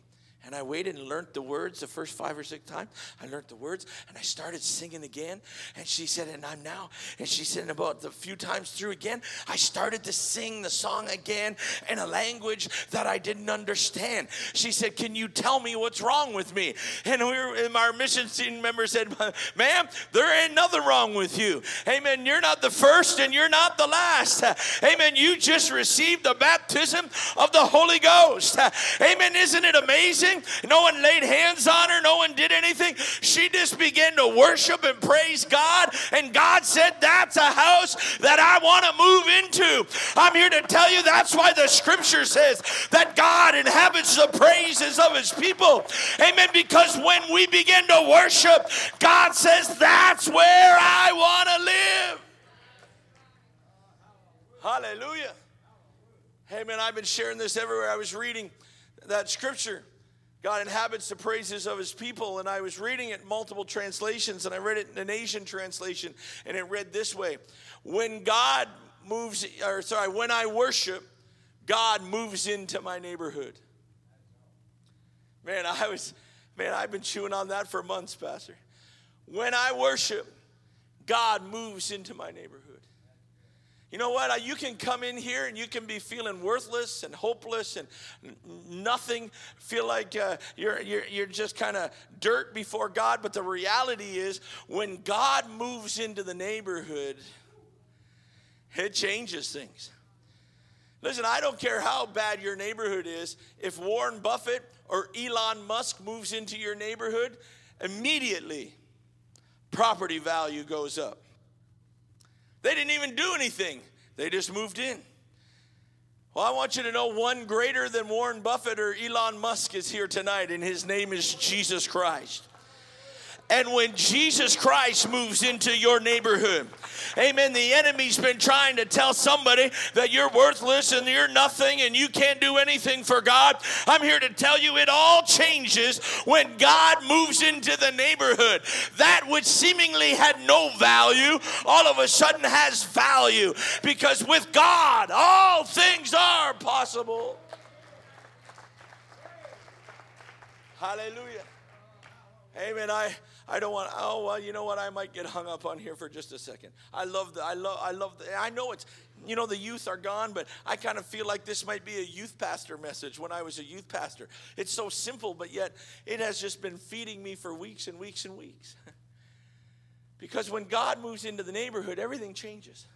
And I waited and learned the words the first five or six times. I learned the words and I started singing again. And she said, and I'm now, and she said, about the few times through again, I started to sing the song again in a language that I didn't understand. She said, Can you tell me what's wrong with me? And we were, and our mission team member said, Ma'am, there ain't nothing wrong with you. Amen. You're not the first and you're not the last. Amen. You just received the baptism of the Holy Ghost. Amen. Isn't it amazing? Anything. No one laid hands on her. No one did anything. She just began to worship and praise God. And God said, That's a house that I want to move into. I'm here to tell you that's why the scripture says that God inhabits the praises of his people. Amen. Because when we begin to worship, God says, That's where I want to live. Hallelujah. Hey, man, I've been sharing this everywhere. I was reading that scripture God inhabits the praises of his people. And I was reading it in multiple translations, and I read it in an Asian translation, and it read this way When God moves, or sorry, when I worship, God moves into my neighborhood. Man, I was, man, I've been chewing on that for months, Pastor. When I worship, God moves into my neighborhood. You know what? You can come in here and you can be feeling worthless and hopeless and nothing, feel like uh, you're, you're, you're just kind of dirt before God. But the reality is, when God moves into the neighborhood, it changes things. Listen, I don't care how bad your neighborhood is. If Warren Buffett or Elon Musk moves into your neighborhood, immediately property value goes up. They didn't even do anything, they just moved in. Well, I want you to know one greater than Warren Buffett or Elon Musk is here tonight, and his name is Jesus Christ. And when Jesus Christ moves into your neighborhood, amen, the enemy's been trying to tell somebody that you're worthless and you're nothing and you can't do anything for God. I'm here to tell you it all changes when God moves into the neighborhood. That which seemingly had no value, all of a sudden has value because with God, all things are possible. Hallelujah. Amen. I I don't want. Oh well, you know what? I might get hung up on here for just a second. I love the. I love. I love the. I know it's. You know the youth are gone, but I kind of feel like this might be a youth pastor message. When I was a youth pastor, it's so simple, but yet it has just been feeding me for weeks and weeks and weeks. because when God moves into the neighborhood, everything changes.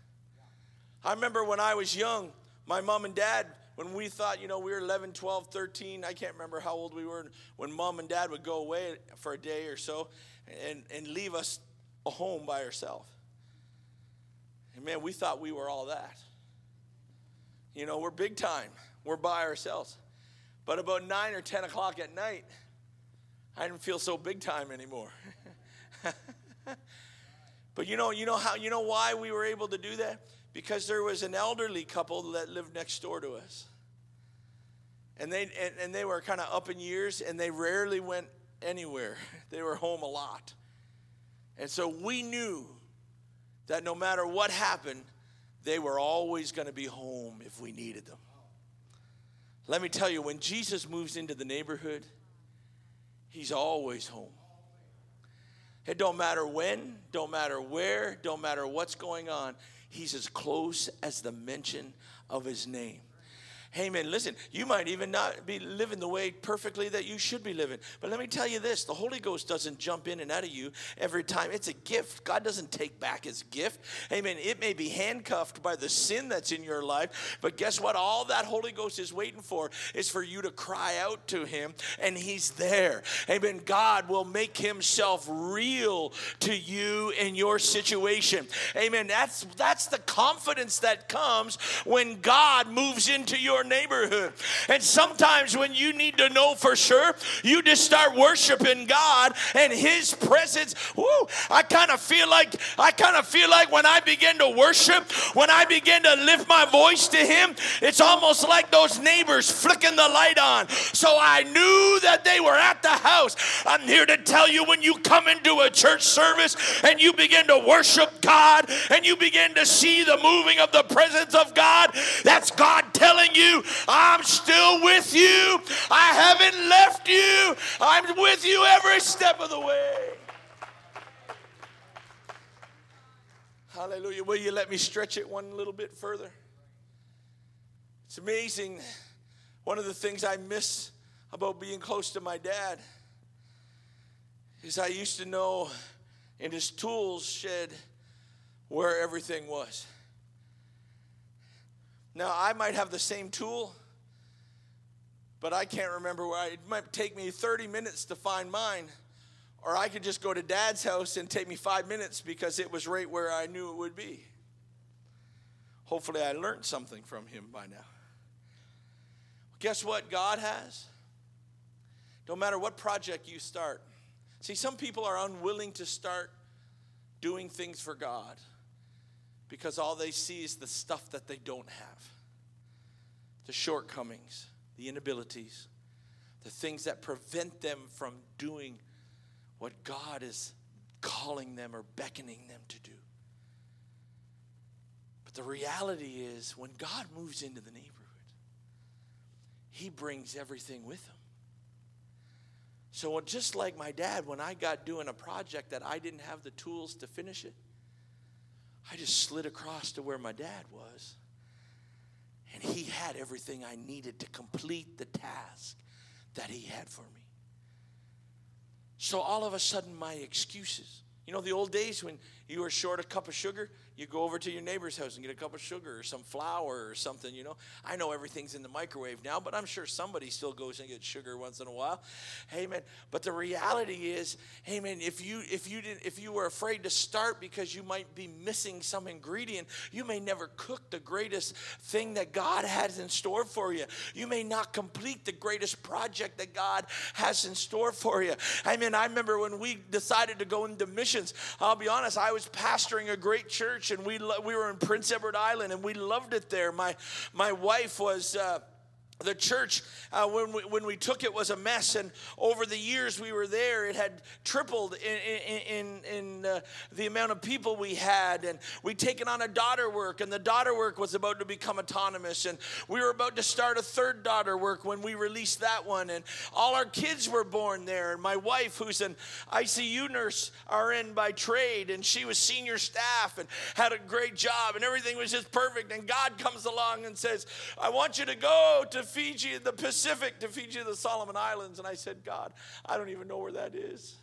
I remember when I was young, my mom and dad when we thought, you know, we were 11, 12, 13, I can't remember how old we were, when mom and dad would go away for a day or so and, and leave us a home by ourselves. And man, we thought we were all that. You know, we're big time, we're by ourselves. But about 9 or 10 o'clock at night, I didn't feel so big time anymore. but you know, you know how you know why we were able to do that? because there was an elderly couple that lived next door to us. And they, and, and they were kind of up in years and they rarely went anywhere. They were home a lot. And so we knew that no matter what happened, they were always going to be home if we needed them. Let me tell you, when Jesus moves into the neighborhood, he's always home. It don't matter when, don't matter where, don't matter what's going on. He's as close as the mention of his name. Hey, man, listen, you might even not be living the way perfectly that you should be living. But let me tell you this the Holy Ghost doesn't jump in and out of you every time. It's a gift. God doesn't take back his gift. Amen. It may be handcuffed by the sin that's in your life, but guess what? All that Holy Ghost is waiting for is for you to cry out to him, and he's there. Amen. God will make himself real to you in your situation. Amen. That's that's the confidence that comes when God moves into your neighborhood. And sometimes when you need to know for sure, you just start worshiping God and His presence. Woo, I kind of feel like I kind of feel like when I begin to worship, when I begin to lift my voice to Him, it's almost like those neighbors flicking the light on. So I knew that they were at the house. I'm here to tell you when you come into a church service and you begin to worship God and you begin to see the moving of the presence of God, that's God telling you I'm still with you. I haven't left you. I'm with you every step of the way. Hallelujah. Will you let me stretch it one little bit further? It's amazing. One of the things I miss about being close to my dad is I used to know in his tools shed where everything was. Now, I might have the same tool, but I can't remember where I, it might take me 30 minutes to find mine. Or I could just go to dad's house and take me five minutes because it was right where I knew it would be. Hopefully, I learned something from him by now. Guess what God has? No matter what project you start. See, some people are unwilling to start doing things for God because all they see is the stuff that they don't have the shortcomings, the inabilities, the things that prevent them from doing what God is calling them or beckoning them to do. But the reality is, when God moves into the neighborhood, He brings everything with Him. So, just like my dad, when I got doing a project that I didn't have the tools to finish it, I just slid across to where my dad was. And he had everything I needed to complete the task that he had for me. So all of a sudden, my excuses, you know, the old days when you are short a cup of sugar, you go over to your neighbor's house and get a cup of sugar or some flour or something, you know. I know everything's in the microwave now, but I'm sure somebody still goes and gets sugar once in a while. Man, but the reality is, man, if you if you didn't if you were afraid to start because you might be missing some ingredient, you may never cook the greatest thing that God has in store for you. You may not complete the greatest project that God has in store for you. I mean, I remember when we decided to go into missions, I'll be honest, I was pastoring a great church and we, lo- we were in Prince Edward Island and we loved it there. My, my wife was. Uh, the church uh, when, we, when we took it was a mess and over the years we were there it had tripled in, in, in uh, the amount of people we had. And we'd taken on a daughter work and the daughter work was about to become autonomous. And we were about to start a third daughter work when we released that one. And all our kids were born there. And my wife who's an icu nurse rn by trade and she was senior staff and had a great job and everything was just perfect. And god comes along and says i want you to go to Fiji, in the Pacific, to Fiji, in the Solomon Islands. And I said, God, I don't even know where that is.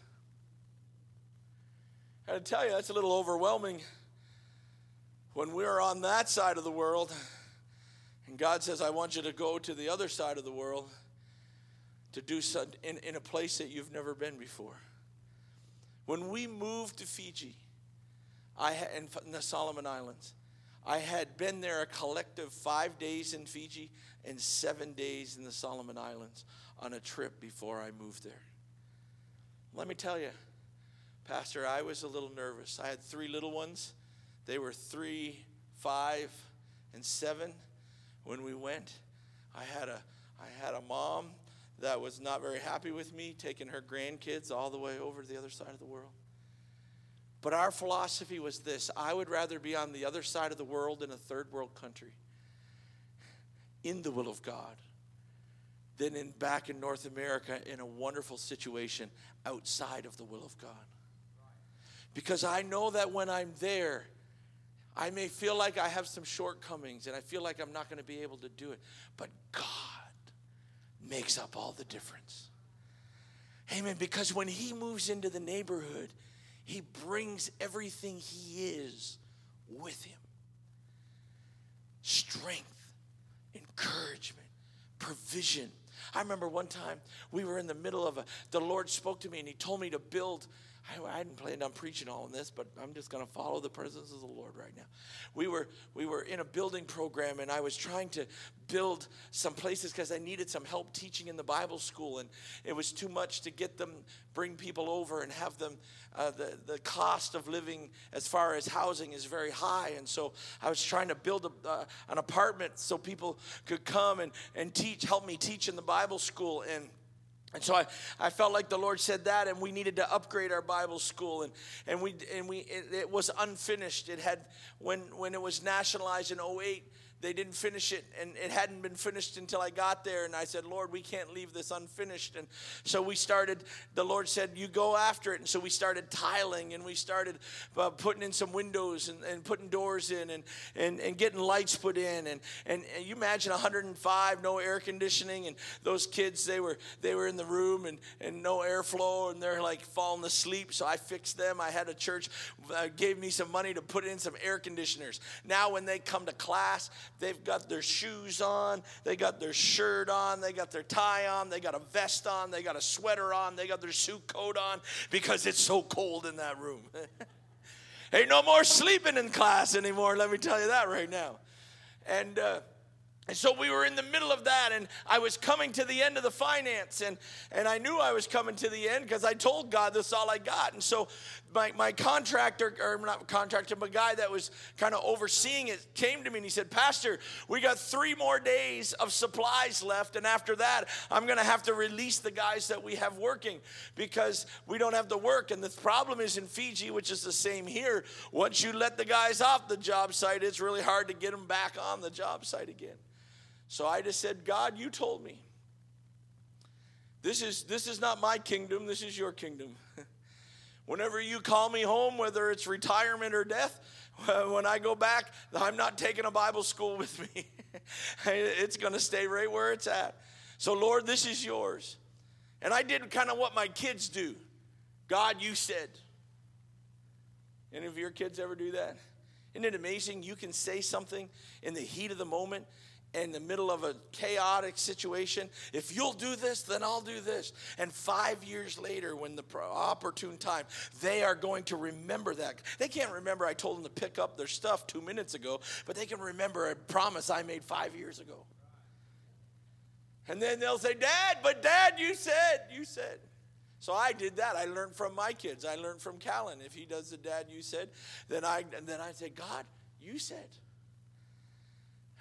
I tell you, that's a little overwhelming when we're on that side of the world. And God says, I want you to go to the other side of the world to do something in, in a place that you've never been before. When we moved to Fiji, I in the Solomon Islands, I had been there a collective five days in Fiji and seven days in the Solomon Islands on a trip before I moved there. Let me tell you, Pastor, I was a little nervous. I had three little ones. They were three, five, and seven when we went. I had a, I had a mom that was not very happy with me taking her grandkids all the way over to the other side of the world. But our philosophy was this I would rather be on the other side of the world in a third world country in the will of God than in back in North America in a wonderful situation outside of the will of God. Because I know that when I'm there, I may feel like I have some shortcomings and I feel like I'm not going to be able to do it. But God makes up all the difference. Amen. Because when He moves into the neighborhood, He brings everything He is with Him strength encouragement, provision. I remember one time we were in the middle of a, the Lord spoke to me and He told me to build. I, I hadn't planned on preaching all of this, but I'm just going to follow the presence of the Lord right now. We were we were in a building program, and I was trying to build some places because I needed some help teaching in the Bible school, and it was too much to get them, bring people over, and have them. Uh, the the cost of living as far as housing is very high, and so I was trying to build a, uh, an apartment so people could come and and teach, help me teach in the Bible school, and. And so I, I felt like the Lord said that, and we needed to upgrade our Bible school, and, and we and we it, it was unfinished. It had when when it was nationalized in 08, they didn't finish it and it hadn't been finished until I got there and I said Lord we can't leave this unfinished. And so we started the Lord said you go after it. And so we started tiling and we started uh, putting in some windows and, and putting doors in and, and, and getting lights put in and, and, and you imagine 105 no air conditioning and those kids they were they were in the room and, and no airflow and they're like falling asleep. So I fixed them. I had a church uh, gave me some money to put in some air conditioners. Now when they come to class They've got their shoes on, they got their shirt on, they got their tie on, they got a vest on, they got a sweater on, they got their suit coat on because it's so cold in that room. Ain't no more sleeping in class anymore, let me tell you that right now. And, uh, and so we were in the middle of that, and I was coming to the end of the finance, and, and I knew I was coming to the end because I told God this is all I got. And so my, my contractor, or not contractor, but guy that was kind of overseeing it came to me and he said, Pastor, we got three more days of supplies left, and after that, I'm going to have to release the guys that we have working because we don't have the work. And the problem is in Fiji, which is the same here, once you let the guys off the job site, it's really hard to get them back on the job site again. So I just said, God, you told me. This is, this is not my kingdom, this is your kingdom. Whenever you call me home, whether it's retirement or death, when I go back, I'm not taking a Bible school with me. it's going to stay right where it's at. So, Lord, this is yours. And I did kind of what my kids do God, you said. Any of your kids ever do that? Isn't it amazing? You can say something in the heat of the moment, in the middle of a chaotic situation. If you'll do this, then I'll do this. And five years later, when the opportune time, they are going to remember that. They can't remember I told them to pick up their stuff two minutes ago, but they can remember a promise I made five years ago. And then they'll say, Dad, but Dad, you said, you said. So I did that. I learned from my kids. I learned from Callan. If he does the dad you said, then I then I say, God, you said.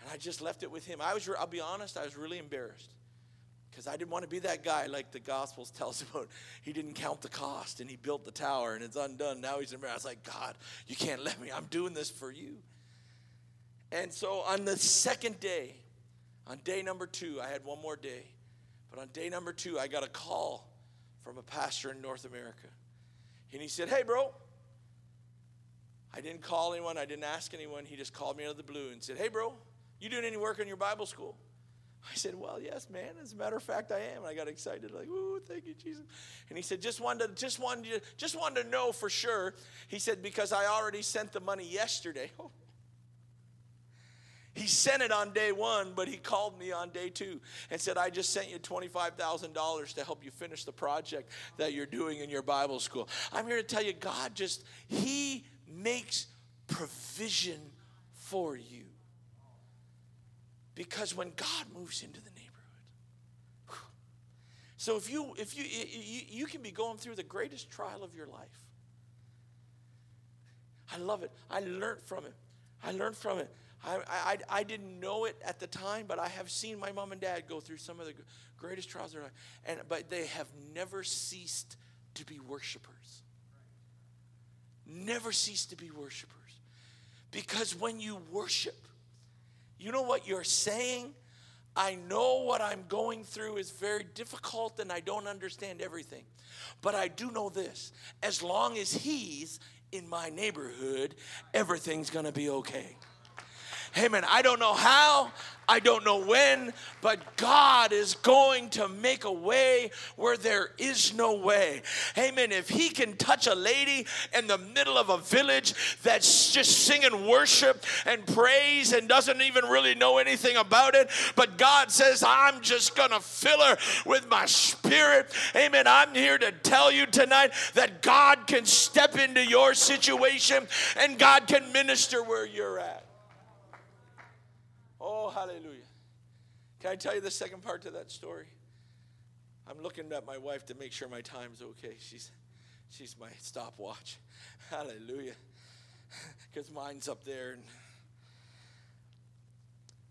And I just left it with him. I was I'll be honest, I was really embarrassed. Because I didn't want to be that guy like the Gospels tells about. He didn't count the cost and he built the tower and it's undone. Now he's embarrassed. I was like, God, you can't let me. I'm doing this for you. And so on the second day, on day number two, I had one more day. But on day number two, I got a call from a pastor in North America. And he said, Hey, bro. I didn't call anyone, I didn't ask anyone. He just called me out of the blue and said, Hey, bro, you doing any work on your Bible school? I said, Well, yes, man. As a matter of fact, I am. And I got excited, like, "Ooh, thank you, Jesus." And he said, "Just wanted, to, just wanted, to, just wanted to know for sure." He said, "Because I already sent the money yesterday." He sent it on day one, but he called me on day two and said, I just sent you $25,000 to help you finish the project that you're doing in your Bible school. I'm here to tell you, God just, He makes provision for you. Because when God moves into the neighborhood, so if you if you, you you can be going through the greatest trial of your life. I love it. I learned from it. I learned from it. I, I, I didn't know it at the time, but I have seen my mom and dad go through some of the greatest trials of their life. And, but they have never ceased to be worshipers. Never ceased to be worshipers. Because when you worship, you know what you're saying? I know what I'm going through is very difficult and I don't understand everything. But I do know this as long as He's in my neighborhood, everything's gonna be okay. Amen. I don't know how, I don't know when, but God is going to make a way where there is no way. Amen. If He can touch a lady in the middle of a village that's just singing worship and praise and doesn't even really know anything about it, but God says, I'm just going to fill her with my spirit. Amen. I'm here to tell you tonight that God can step into your situation and God can minister where you're at. Oh, hallelujah. Can I tell you the second part to that story? I'm looking at my wife to make sure my time's okay. She's, she's my stopwatch. Hallelujah. Because mine's up there. And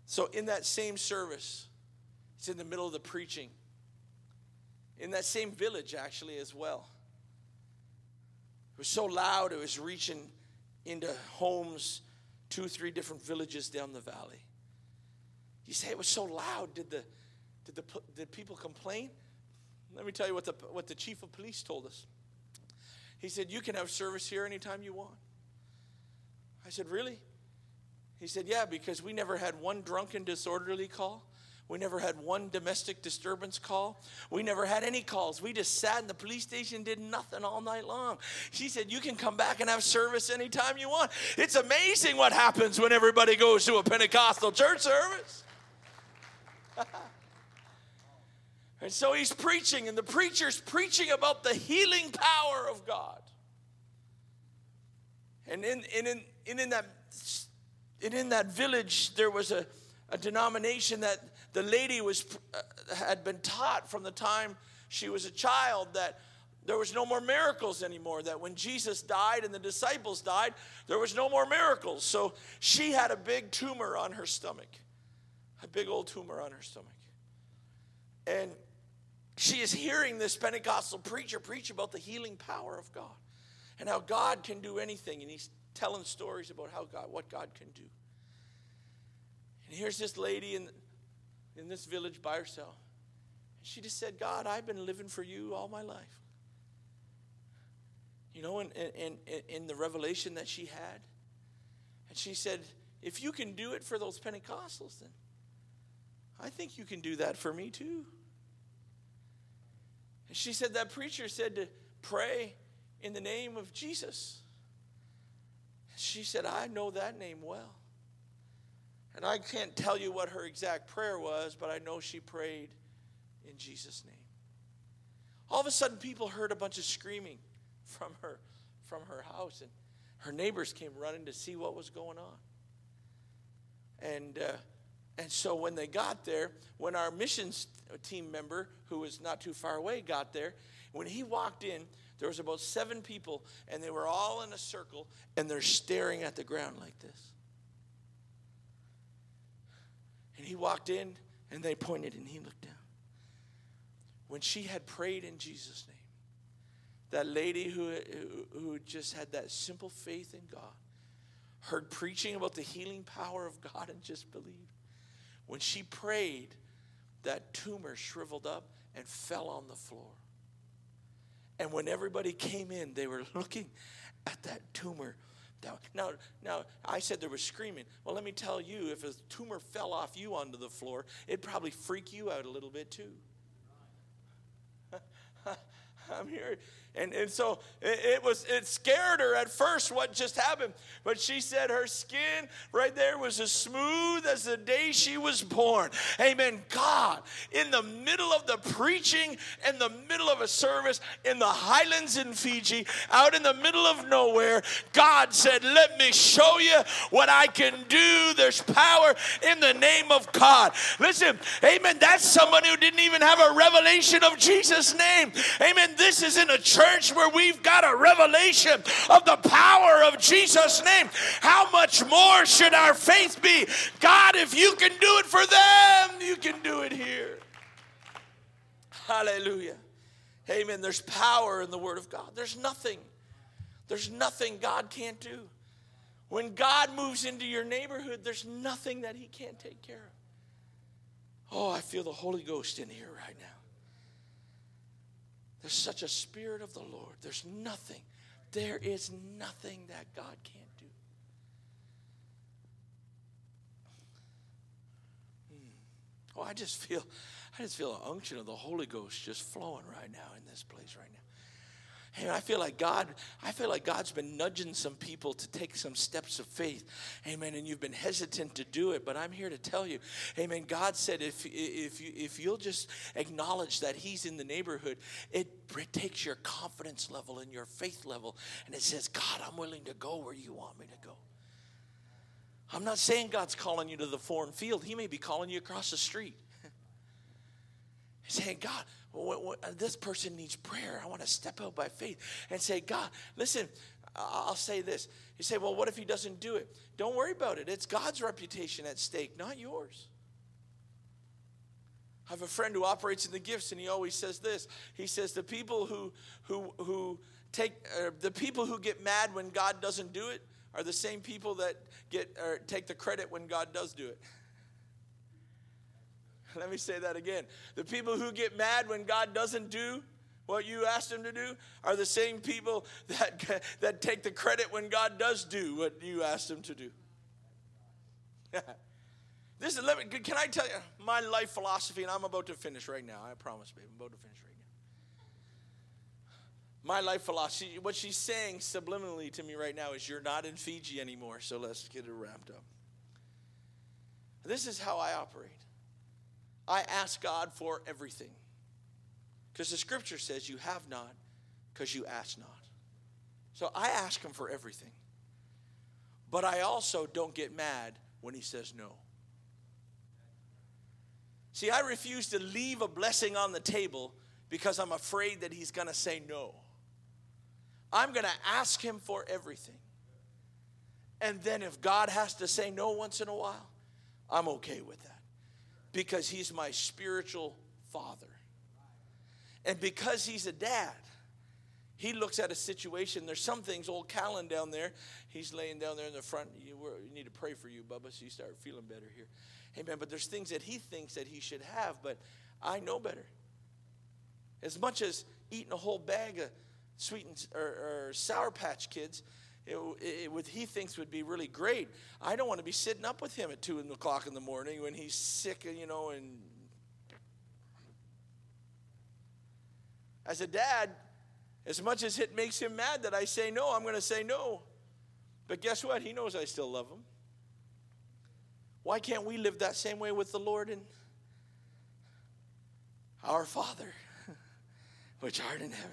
so, in that same service, it's in the middle of the preaching. In that same village, actually, as well. It was so loud, it was reaching into homes, two, three different villages down the valley. You say it was so loud. Did the, did the did people complain? Let me tell you what the, what the chief of police told us. He said, You can have service here anytime you want. I said, Really? He said, Yeah, because we never had one drunken, disorderly call. We never had one domestic disturbance call. We never had any calls. We just sat in the police station did nothing all night long. She said, You can come back and have service anytime you want. It's amazing what happens when everybody goes to a Pentecostal church service. and so he's preaching, and the preacher's preaching about the healing power of God. And in, and in, and in, that, and in that village, there was a, a denomination that the lady was, uh, had been taught from the time she was a child that there was no more miracles anymore. That when Jesus died and the disciples died, there was no more miracles. So she had a big tumor on her stomach a big old tumor on her stomach. And she is hearing this Pentecostal preacher preach about the healing power of God and how God can do anything. And he's telling stories about how God, what God can do. And here's this lady in, in this village by herself. And she just said, God, I've been living for you all my life. You know, in, in, in the revelation that she had. And she said, if you can do it for those Pentecostals, then I think you can do that for me too. And she said, That preacher said to pray in the name of Jesus. she said, I know that name well. And I can't tell you what her exact prayer was, but I know she prayed in Jesus' name. All of a sudden, people heard a bunch of screaming from her, from her house, and her neighbors came running to see what was going on. And, uh, and so when they got there, when our missions team member, who was not too far away, got there, when he walked in, there was about seven people, and they were all in a circle, and they're staring at the ground like this. And he walked in, and they pointed, and he looked down when she had prayed in Jesus' name, that lady who, who just had that simple faith in God, heard preaching about the healing power of God and just believed. When she prayed, that tumor shriveled up and fell on the floor. And when everybody came in, they were looking at that tumor. Now, now, I said there was screaming. Well, let me tell you, if a tumor fell off you onto the floor, it'd probably freak you out a little bit too. I'm here. And, and so it, it, was it scared her at first what just happened. But she said her skin right there was as smooth as the day she was born. Amen. God, in the middle of the preaching, in the middle of a service in the highlands in Fiji, out in the middle of nowhere, God said, Let me show you what I can do. There's power in the name of God. Listen, amen. That's somebody who didn't even have a revelation of Jesus' name. Amen. This is in a church church where we've got a revelation of the power of Jesus' name, how much more should our faith be? God, if you can do it for them, you can do it here. Hallelujah. Amen. There's power in the Word of God. There's nothing, there's nothing God can't do. When God moves into your neighborhood, there's nothing that He can't take care of. Oh, I feel the Holy Ghost in here right now. There's such a spirit of the Lord. There's nothing, there is nothing that God can't do. Hmm. Oh, I just feel, I just feel an unction of the Holy Ghost just flowing right now in this place right. And I feel like God, I feel like God's been nudging some people to take some steps of faith. Amen. And you've been hesitant to do it, but I'm here to tell you, Amen. God said if if you if you'll just acknowledge that He's in the neighborhood, it, takes your confidence level and your faith level, and it says, God, I'm willing to go where you want me to go. I'm not saying God's calling you to the foreign field. He may be calling you across the street. He's saying, God, this person needs prayer. I want to step out by faith and say, God, listen, I'll say this. You say, well, what if he doesn't do it? Don't worry about it. It's God's reputation at stake, not yours. I have a friend who operates in the gifts, and he always says this. He says, the people who, who, who take, uh, the people who get mad when God doesn't do it are the same people that get, or take the credit when God does do it. Let me say that again. The people who get mad when God doesn't do what you asked them to do are the same people that, that take the credit when God does do what you asked them to do. this is, let me, can I tell you my life philosophy, and I'm about to finish right now. I promise, babe. I'm about to finish right now. My life philosophy, what she's saying subliminally to me right now is you're not in Fiji anymore, so let's get it wrapped up. This is how I operate. I ask God for everything. Because the scripture says you have not because you ask not. So I ask Him for everything. But I also don't get mad when He says no. See, I refuse to leave a blessing on the table because I'm afraid that He's going to say no. I'm going to ask Him for everything. And then if God has to say no once in a while, I'm okay with that because he's my spiritual father. And because he's a dad, he looks at a situation. There's some things, old Callan down there, he's laying down there in the front. You, you need to pray for you, Bubba, so you start feeling better here. Amen. But there's things that he thinks that he should have, but I know better. As much as eating a whole bag of sweet and, or, or sour patch kids, it, it, what he thinks would be really great. I don't want to be sitting up with him at two o'clock in the morning when he's sick, you know. And as a dad, as much as it makes him mad that I say no, I'm going to say no. But guess what? He knows I still love him. Why can't we live that same way with the Lord and our Father, which art in heaven?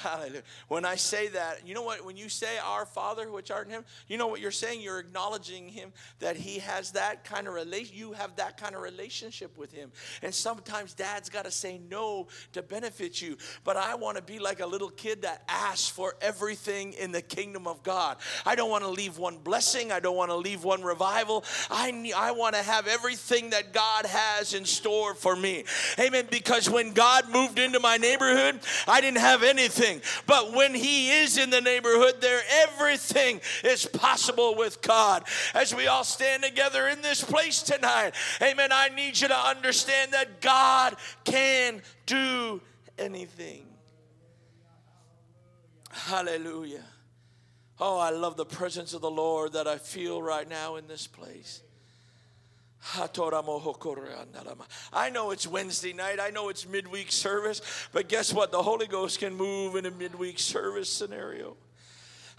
Hallelujah. When I say that, you know what? When you say our Father which art in heaven, you know what you're saying? You're acknowledging him that he has that kind of relation. You have that kind of relationship with him. And sometimes dad's got to say no to benefit you. But I want to be like a little kid that asks for everything in the kingdom of God. I don't want to leave one blessing. I don't want to leave one revival. I, I want to have everything that God has in store for me. Amen. Because when God moved into my neighborhood, I didn't have anything. But when He is in the neighborhood, there everything is possible with God. As we all stand together in this place tonight, amen. I need you to understand that God can do anything. Hallelujah. Oh, I love the presence of the Lord that I feel right now in this place. I know it's Wednesday night. I know it's midweek service. But guess what? The Holy Ghost can move in a midweek service scenario.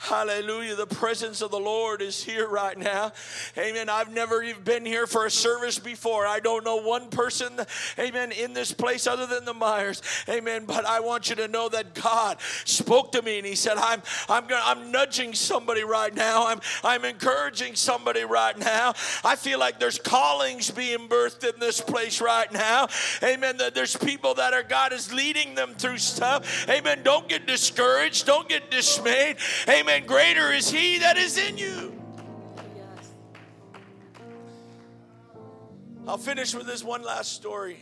Hallelujah. The presence of the Lord is here right now. Amen. I've never even been here for a service before. I don't know one person, amen, in this place other than the Myers. Amen. But I want you to know that God spoke to me and He said, I'm I'm gonna, I'm nudging somebody right now. I'm I'm encouraging somebody right now. I feel like there's callings being birthed in this place right now. Amen. That there's people that are God is leading them through stuff. Amen. Don't get discouraged. Don't get dismayed. Amen. Greater is He that is in you. I'll finish with this one last story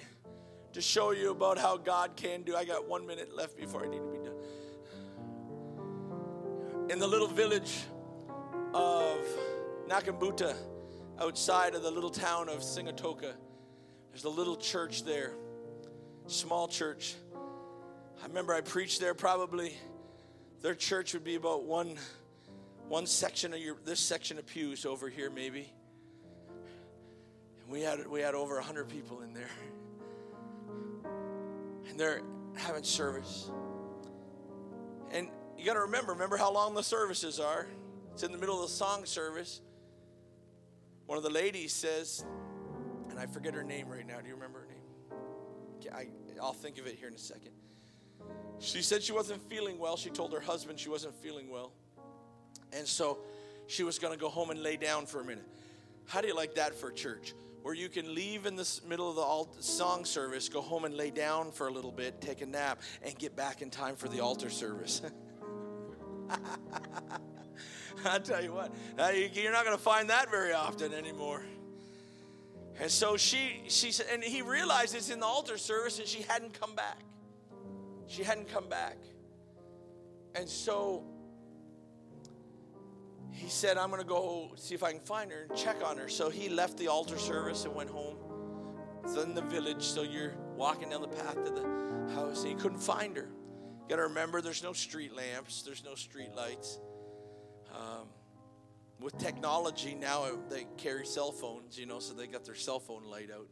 to show you about how God can do. I got one minute left before I need to be done. In the little village of Nakabuta, outside of the little town of Sigatoka, there's a little church there, small church. I remember I preached there probably their church would be about one one section of your this section of pews over here maybe. And we had we had over 100 people in there. And they're having service. And you got to remember remember how long the services are? It's in the middle of the song service. One of the ladies says and i forget her name right now. Do you remember her name? I, i'll think of it here in a second she said she wasn't feeling well. She told her husband she wasn't feeling well. And so she was going to go home and lay down for a minute. How do you like that for church? Where you can leave in the middle of the song service, go home and lay down for a little bit, take a nap, and get back in time for the altar service. I tell you what, uh, you're not going to find that very often anymore. And so she, she said, and he realized it's in the altar service, and she hadn't come back. She hadn't come back. And so he said, I'm going to go see if I can find her and check on her. So he left the altar service and went home. It's in the village, so you're walking down the path to the house, and he couldn't find her. You got to remember, there's no street lamps, there's no street lights. Um, with technology now, they carry cell phones, you know, so they got their cell phone light out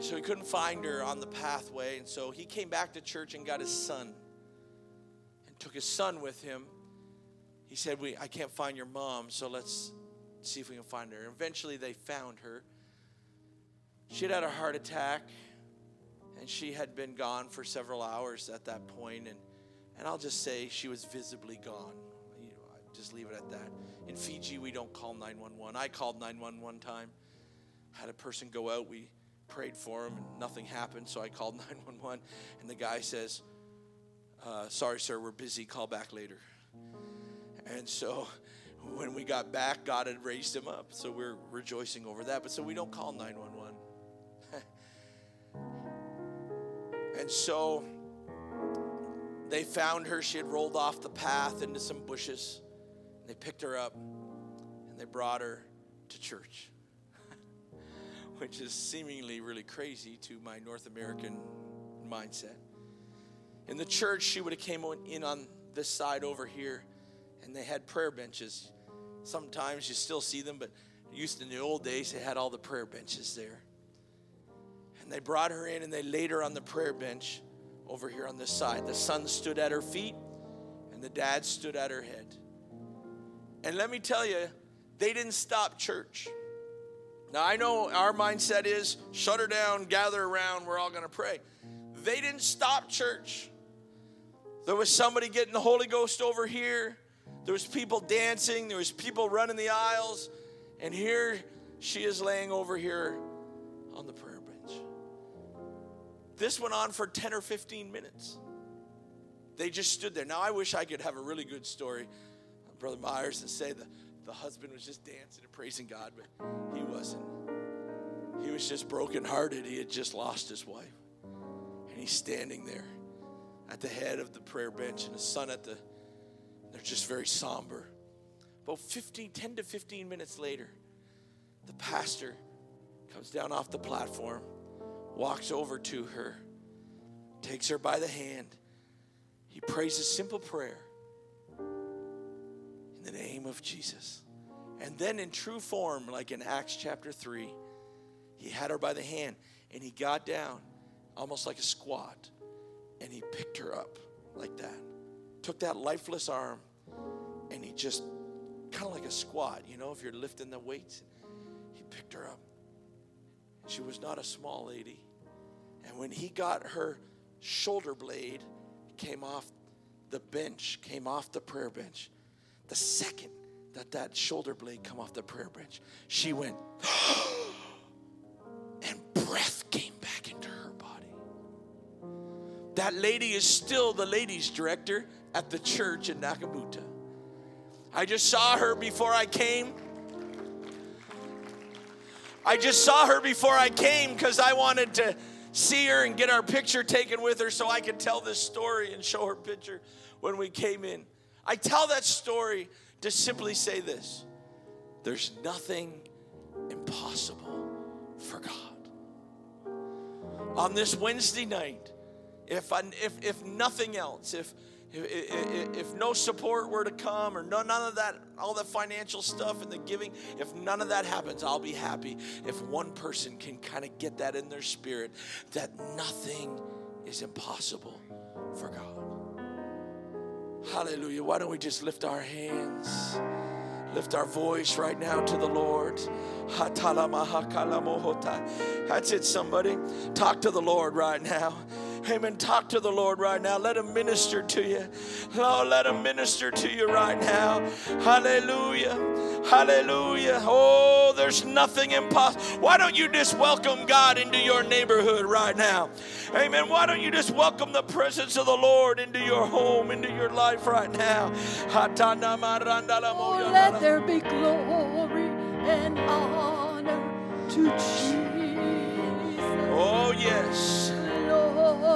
so he couldn't find her on the pathway. And so he came back to church and got his son and took his son with him. He said, we, I can't find your mom, so let's see if we can find her. And eventually they found her. She had had a heart attack and she had been gone for several hours at that point and and I'll just say she was visibly gone. You know, I just leave it at that. In Fiji, we don't call 911. I called 911 one time. Had a person go out. We prayed for him and nothing happened. So I called 911 and the guy says, uh, Sorry, sir, we're busy. Call back later. And so when we got back, God had raised him up. So we're rejoicing over that. But so we don't call 911. and so they found her. She had rolled off the path into some bushes. They picked her up and they brought her to church which is seemingly really crazy to my North American mindset. In the church, she would have came in on this side over here, and they had prayer benches. Sometimes you still see them, but used in the old days, they had all the prayer benches there. And they brought her in and they laid her on the prayer bench over here on this side. The son stood at her feet, and the dad stood at her head. And let me tell you, they didn't stop church. Now, I know our mindset is shut her down, gather around, we're all going to pray. They didn't stop church. There was somebody getting the Holy Ghost over here. There was people dancing, there was people running the aisles, and here she is laying over here on the prayer bench. This went on for 10 or 15 minutes. They just stood there. Now, I wish I could have a really good story, Brother Myers, and say the, the husband was just dancing and praising God, but he wasn't. He was just brokenhearted. He had just lost his wife. And he's standing there at the head of the prayer bench and his son at the, they're just very somber. About 15, 10 to 15 minutes later, the pastor comes down off the platform, walks over to her, takes her by the hand. He prays a simple prayer the name of Jesus. And then, in true form, like in Acts chapter 3, he had her by the hand and he got down almost like a squat and he picked her up like that. Took that lifeless arm and he just kind of like a squat, you know, if you're lifting the weights. He picked her up. She was not a small lady. And when he got her shoulder blade, came off the bench, came off the prayer bench. The second that that shoulder blade come off the prayer bench, she went, and breath came back into her body. That lady is still the ladies director at the church in Nakabuta. I just saw her before I came. I just saw her before I came because I wanted to see her and get our picture taken with her so I could tell this story and show her picture when we came in. I tell that story to simply say this there's nothing impossible for God. On this Wednesday night, if, I, if, if nothing else, if, if, if, no support were to come or no, none of that, all the financial stuff and the giving, if none of that happens, I'll be happy if one person can kind of get that in their spirit that nothing is impossible for God. Hallelujah. Why don't we just lift our hands? Lift our voice right now to the Lord. That's it, somebody. Talk to the Lord right now. Amen. Talk to the Lord right now. Let Him minister to you. Oh, let Him minister to you right now. Hallelujah. Hallelujah. Oh, there's nothing impossible. Why don't you just welcome God into your neighborhood right now? Amen. Why don't you just welcome the presence of the Lord into your home, into your life right now? Oh, let there be glory and honor to Jesus. Oh, yes. Glory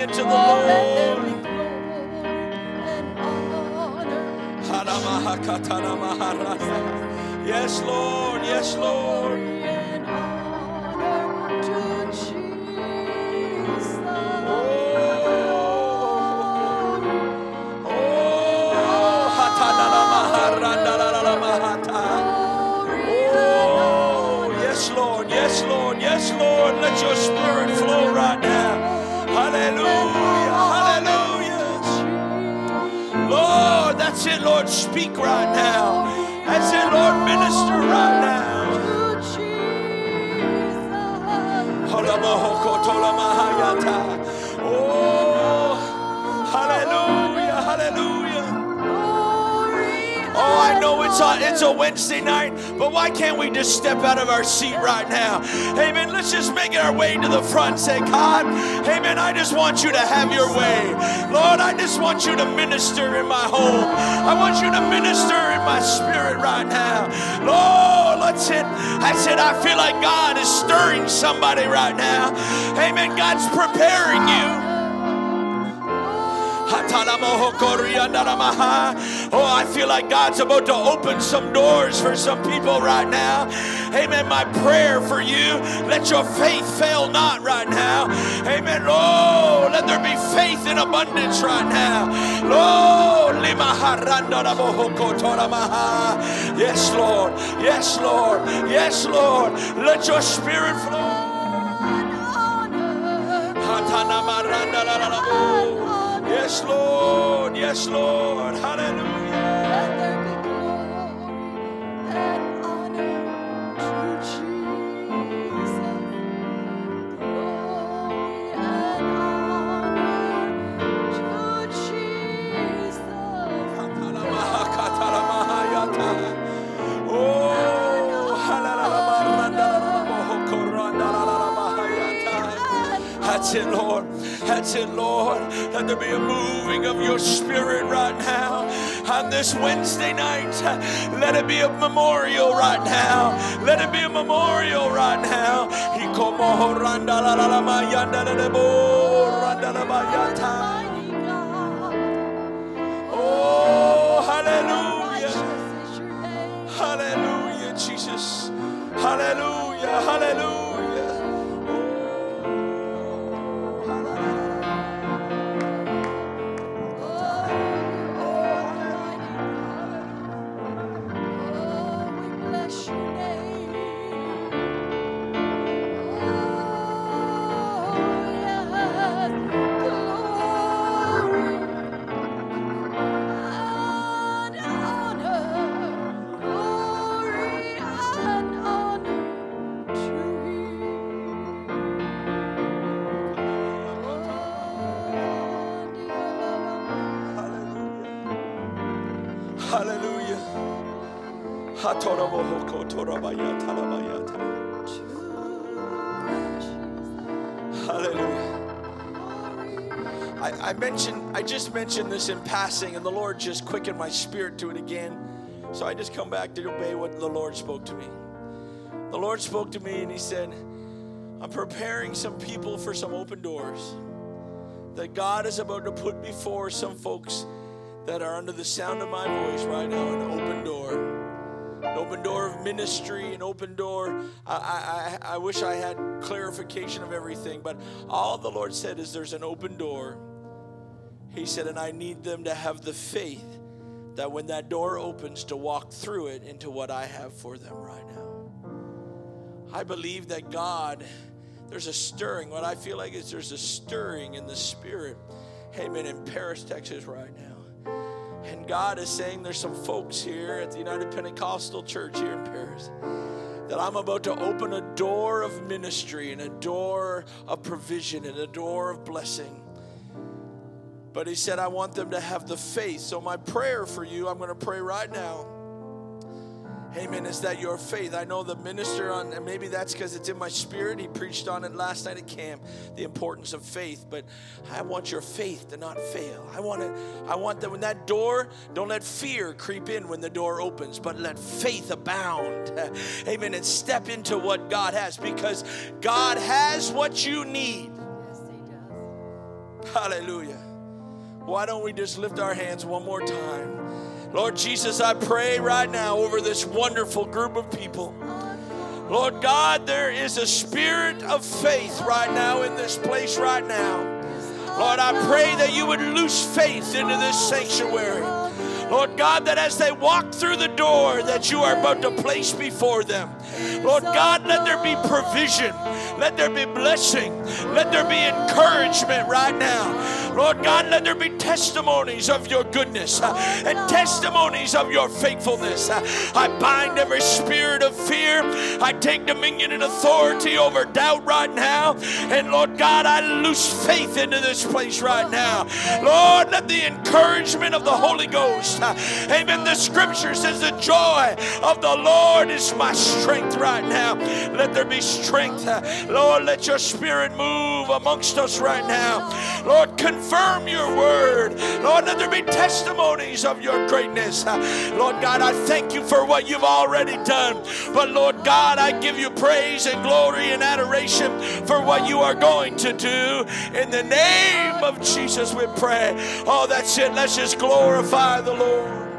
it to the Oh, a, Wednesday night, but why can't we just step out of our seat right now? Amen. Let's just make our way to the front. Say, God, amen. I just want you to have your way. Lord, I just want you to minister in my home. I want you to minister in my spirit right now. Lord, let's hit. I said, I feel like God is stirring somebody right now. Amen. God's preparing you. Oh, I feel like God's about to open some doors for some people right now. Amen. My prayer for you, let your faith fail not right now. Amen. Lord, let there be faith in abundance right now. Lord, yes, Lord. Yes, Lord. Yes, Lord. Let your spirit flow. Yes, Lord. Yes, Lord. Hallelujah. This Wednesday night, let it be a memorial right now. Let it be a memorial right now. Oh, hallelujah. Hallelujah, Jesus. Hallelujah. Hallelujah. Hallelujah. I mentioned, I just mentioned this in passing, and the Lord just quickened my spirit to it again. So I just come back to obey what the Lord spoke to me. The Lord spoke to me and He said, I'm preparing some people for some open doors that God is about to put before some folks that are under the sound of my voice right now an open door. An open door of ministry, an open door. I, I, I wish I had clarification of everything, but all the Lord said is there's an open door. He said, and I need them to have the faith that when that door opens, to walk through it into what I have for them right now. I believe that God, there's a stirring. What I feel like is there's a stirring in the spirit. Amen. In Paris, Texas, right now. And God is saying there's some folks here at the United Pentecostal Church here in Paris that I'm about to open a door of ministry and a door of provision and a door of blessing. But He said, I want them to have the faith. So, my prayer for you, I'm going to pray right now. Amen. Is that your faith? I know the minister on, and maybe that's because it's in my spirit. He preached on it last night at camp, the importance of faith. But I want your faith to not fail. I want it. I want that when that door, don't let fear creep in when the door opens, but let faith abound. Amen. And step into what God has because God has what you need. Yes, Hallelujah. Why don't we just lift our hands one more time? Lord Jesus, I pray right now over this wonderful group of people. Lord God, there is a spirit of faith right now in this place right now. Lord, I pray that you would loose faith into this sanctuary. Lord God, that as they walk through the door that you are about to place before them, Lord God, let there be provision, let there be blessing, let there be encouragement right now. Lord God, let there be testimonies of your goodness uh, and testimonies of your faithfulness. Uh, I bind every spirit of fear. I take dominion and authority over doubt right now. And Lord God, I loose faith into this place right now. Lord, let the encouragement of the Holy Ghost, uh, amen. The scripture says, The joy of the Lord is my strength right now. Let there be strength. Lord, let your spirit move amongst us right now. Lord, confirm your word. Lord, let there be testimonies of your greatness. Lord God, I thank you for what you've already done. But Lord God, I give you praise and glory and adoration for what you are going to do. In the name of Jesus, we pray. Oh, that's it. Let's just glorify the Lord.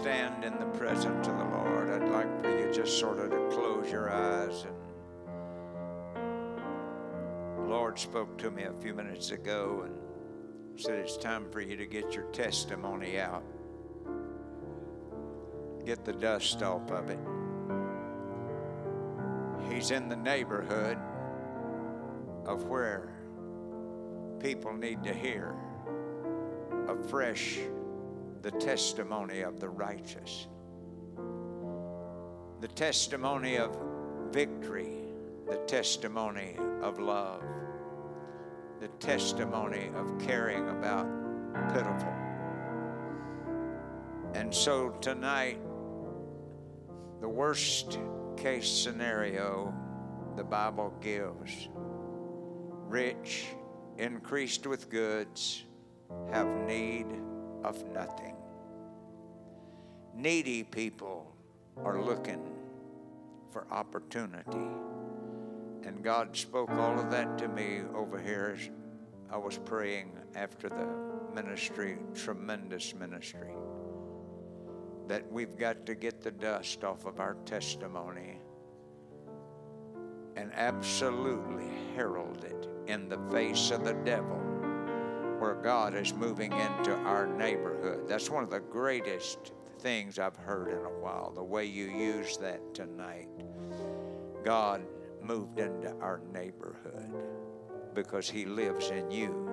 Stand in the presence of the Lord, I'd like for you just sort of to close your eyes and the Lord spoke to me a few minutes ago and said it's time for you to get your testimony out. Get the dust off of it. He's in the neighborhood of where people need to hear afresh the testimony of the righteous, the testimony of victory, the testimony of love, the testimony of caring about pitiful. And so tonight, the worst case scenario the Bible gives rich, increased with goods, have need of nothing. Needy people are looking for opportunity. And God spoke all of that to me over here as I was praying after the ministry, tremendous ministry, that we've got to get the dust off of our testimony and absolutely herald it in the face of the devil where God is moving into our neighborhood. That's one of the greatest things I've heard in a while, the way you use that tonight. God moved into our neighborhood because He lives in you.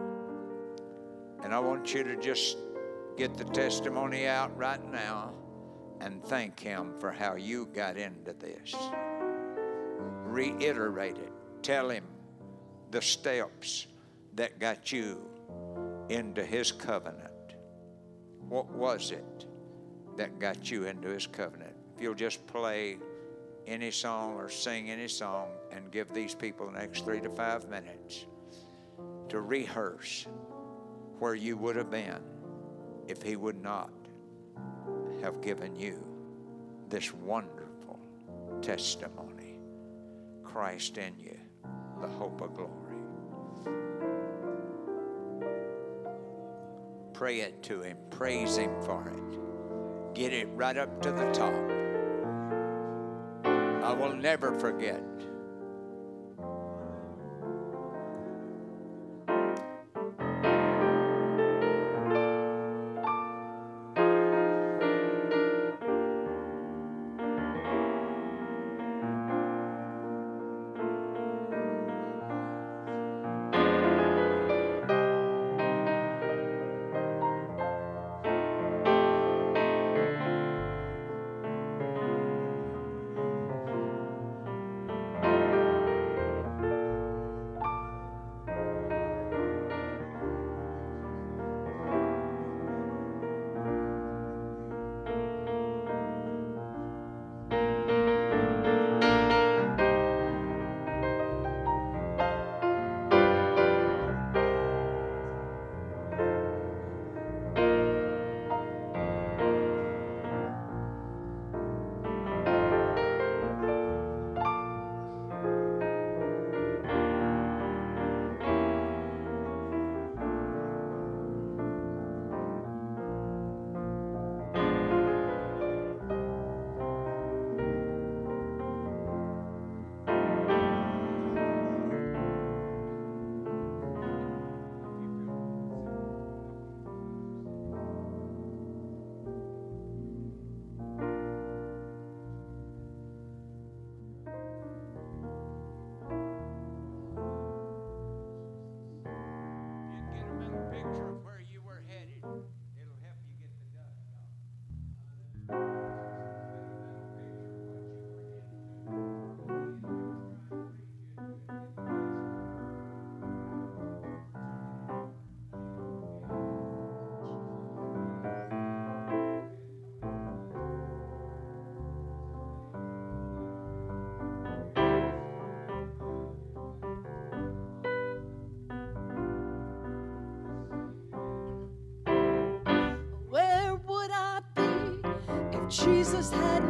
And I want you to just get the testimony out right now and thank Him for how you got into this. Reiterate it. Tell Him the steps that got you into His covenant. What was it that got you into His covenant? If you'll just play any song or sing any song and give these people the next three to five minutes to rehearse where you would have been if He would not have given you this wonderful testimony Christ in you, the hope of glory. Pray it to Him, praise Him for it. Get it right up to the top. I will never forget Jesus hadn't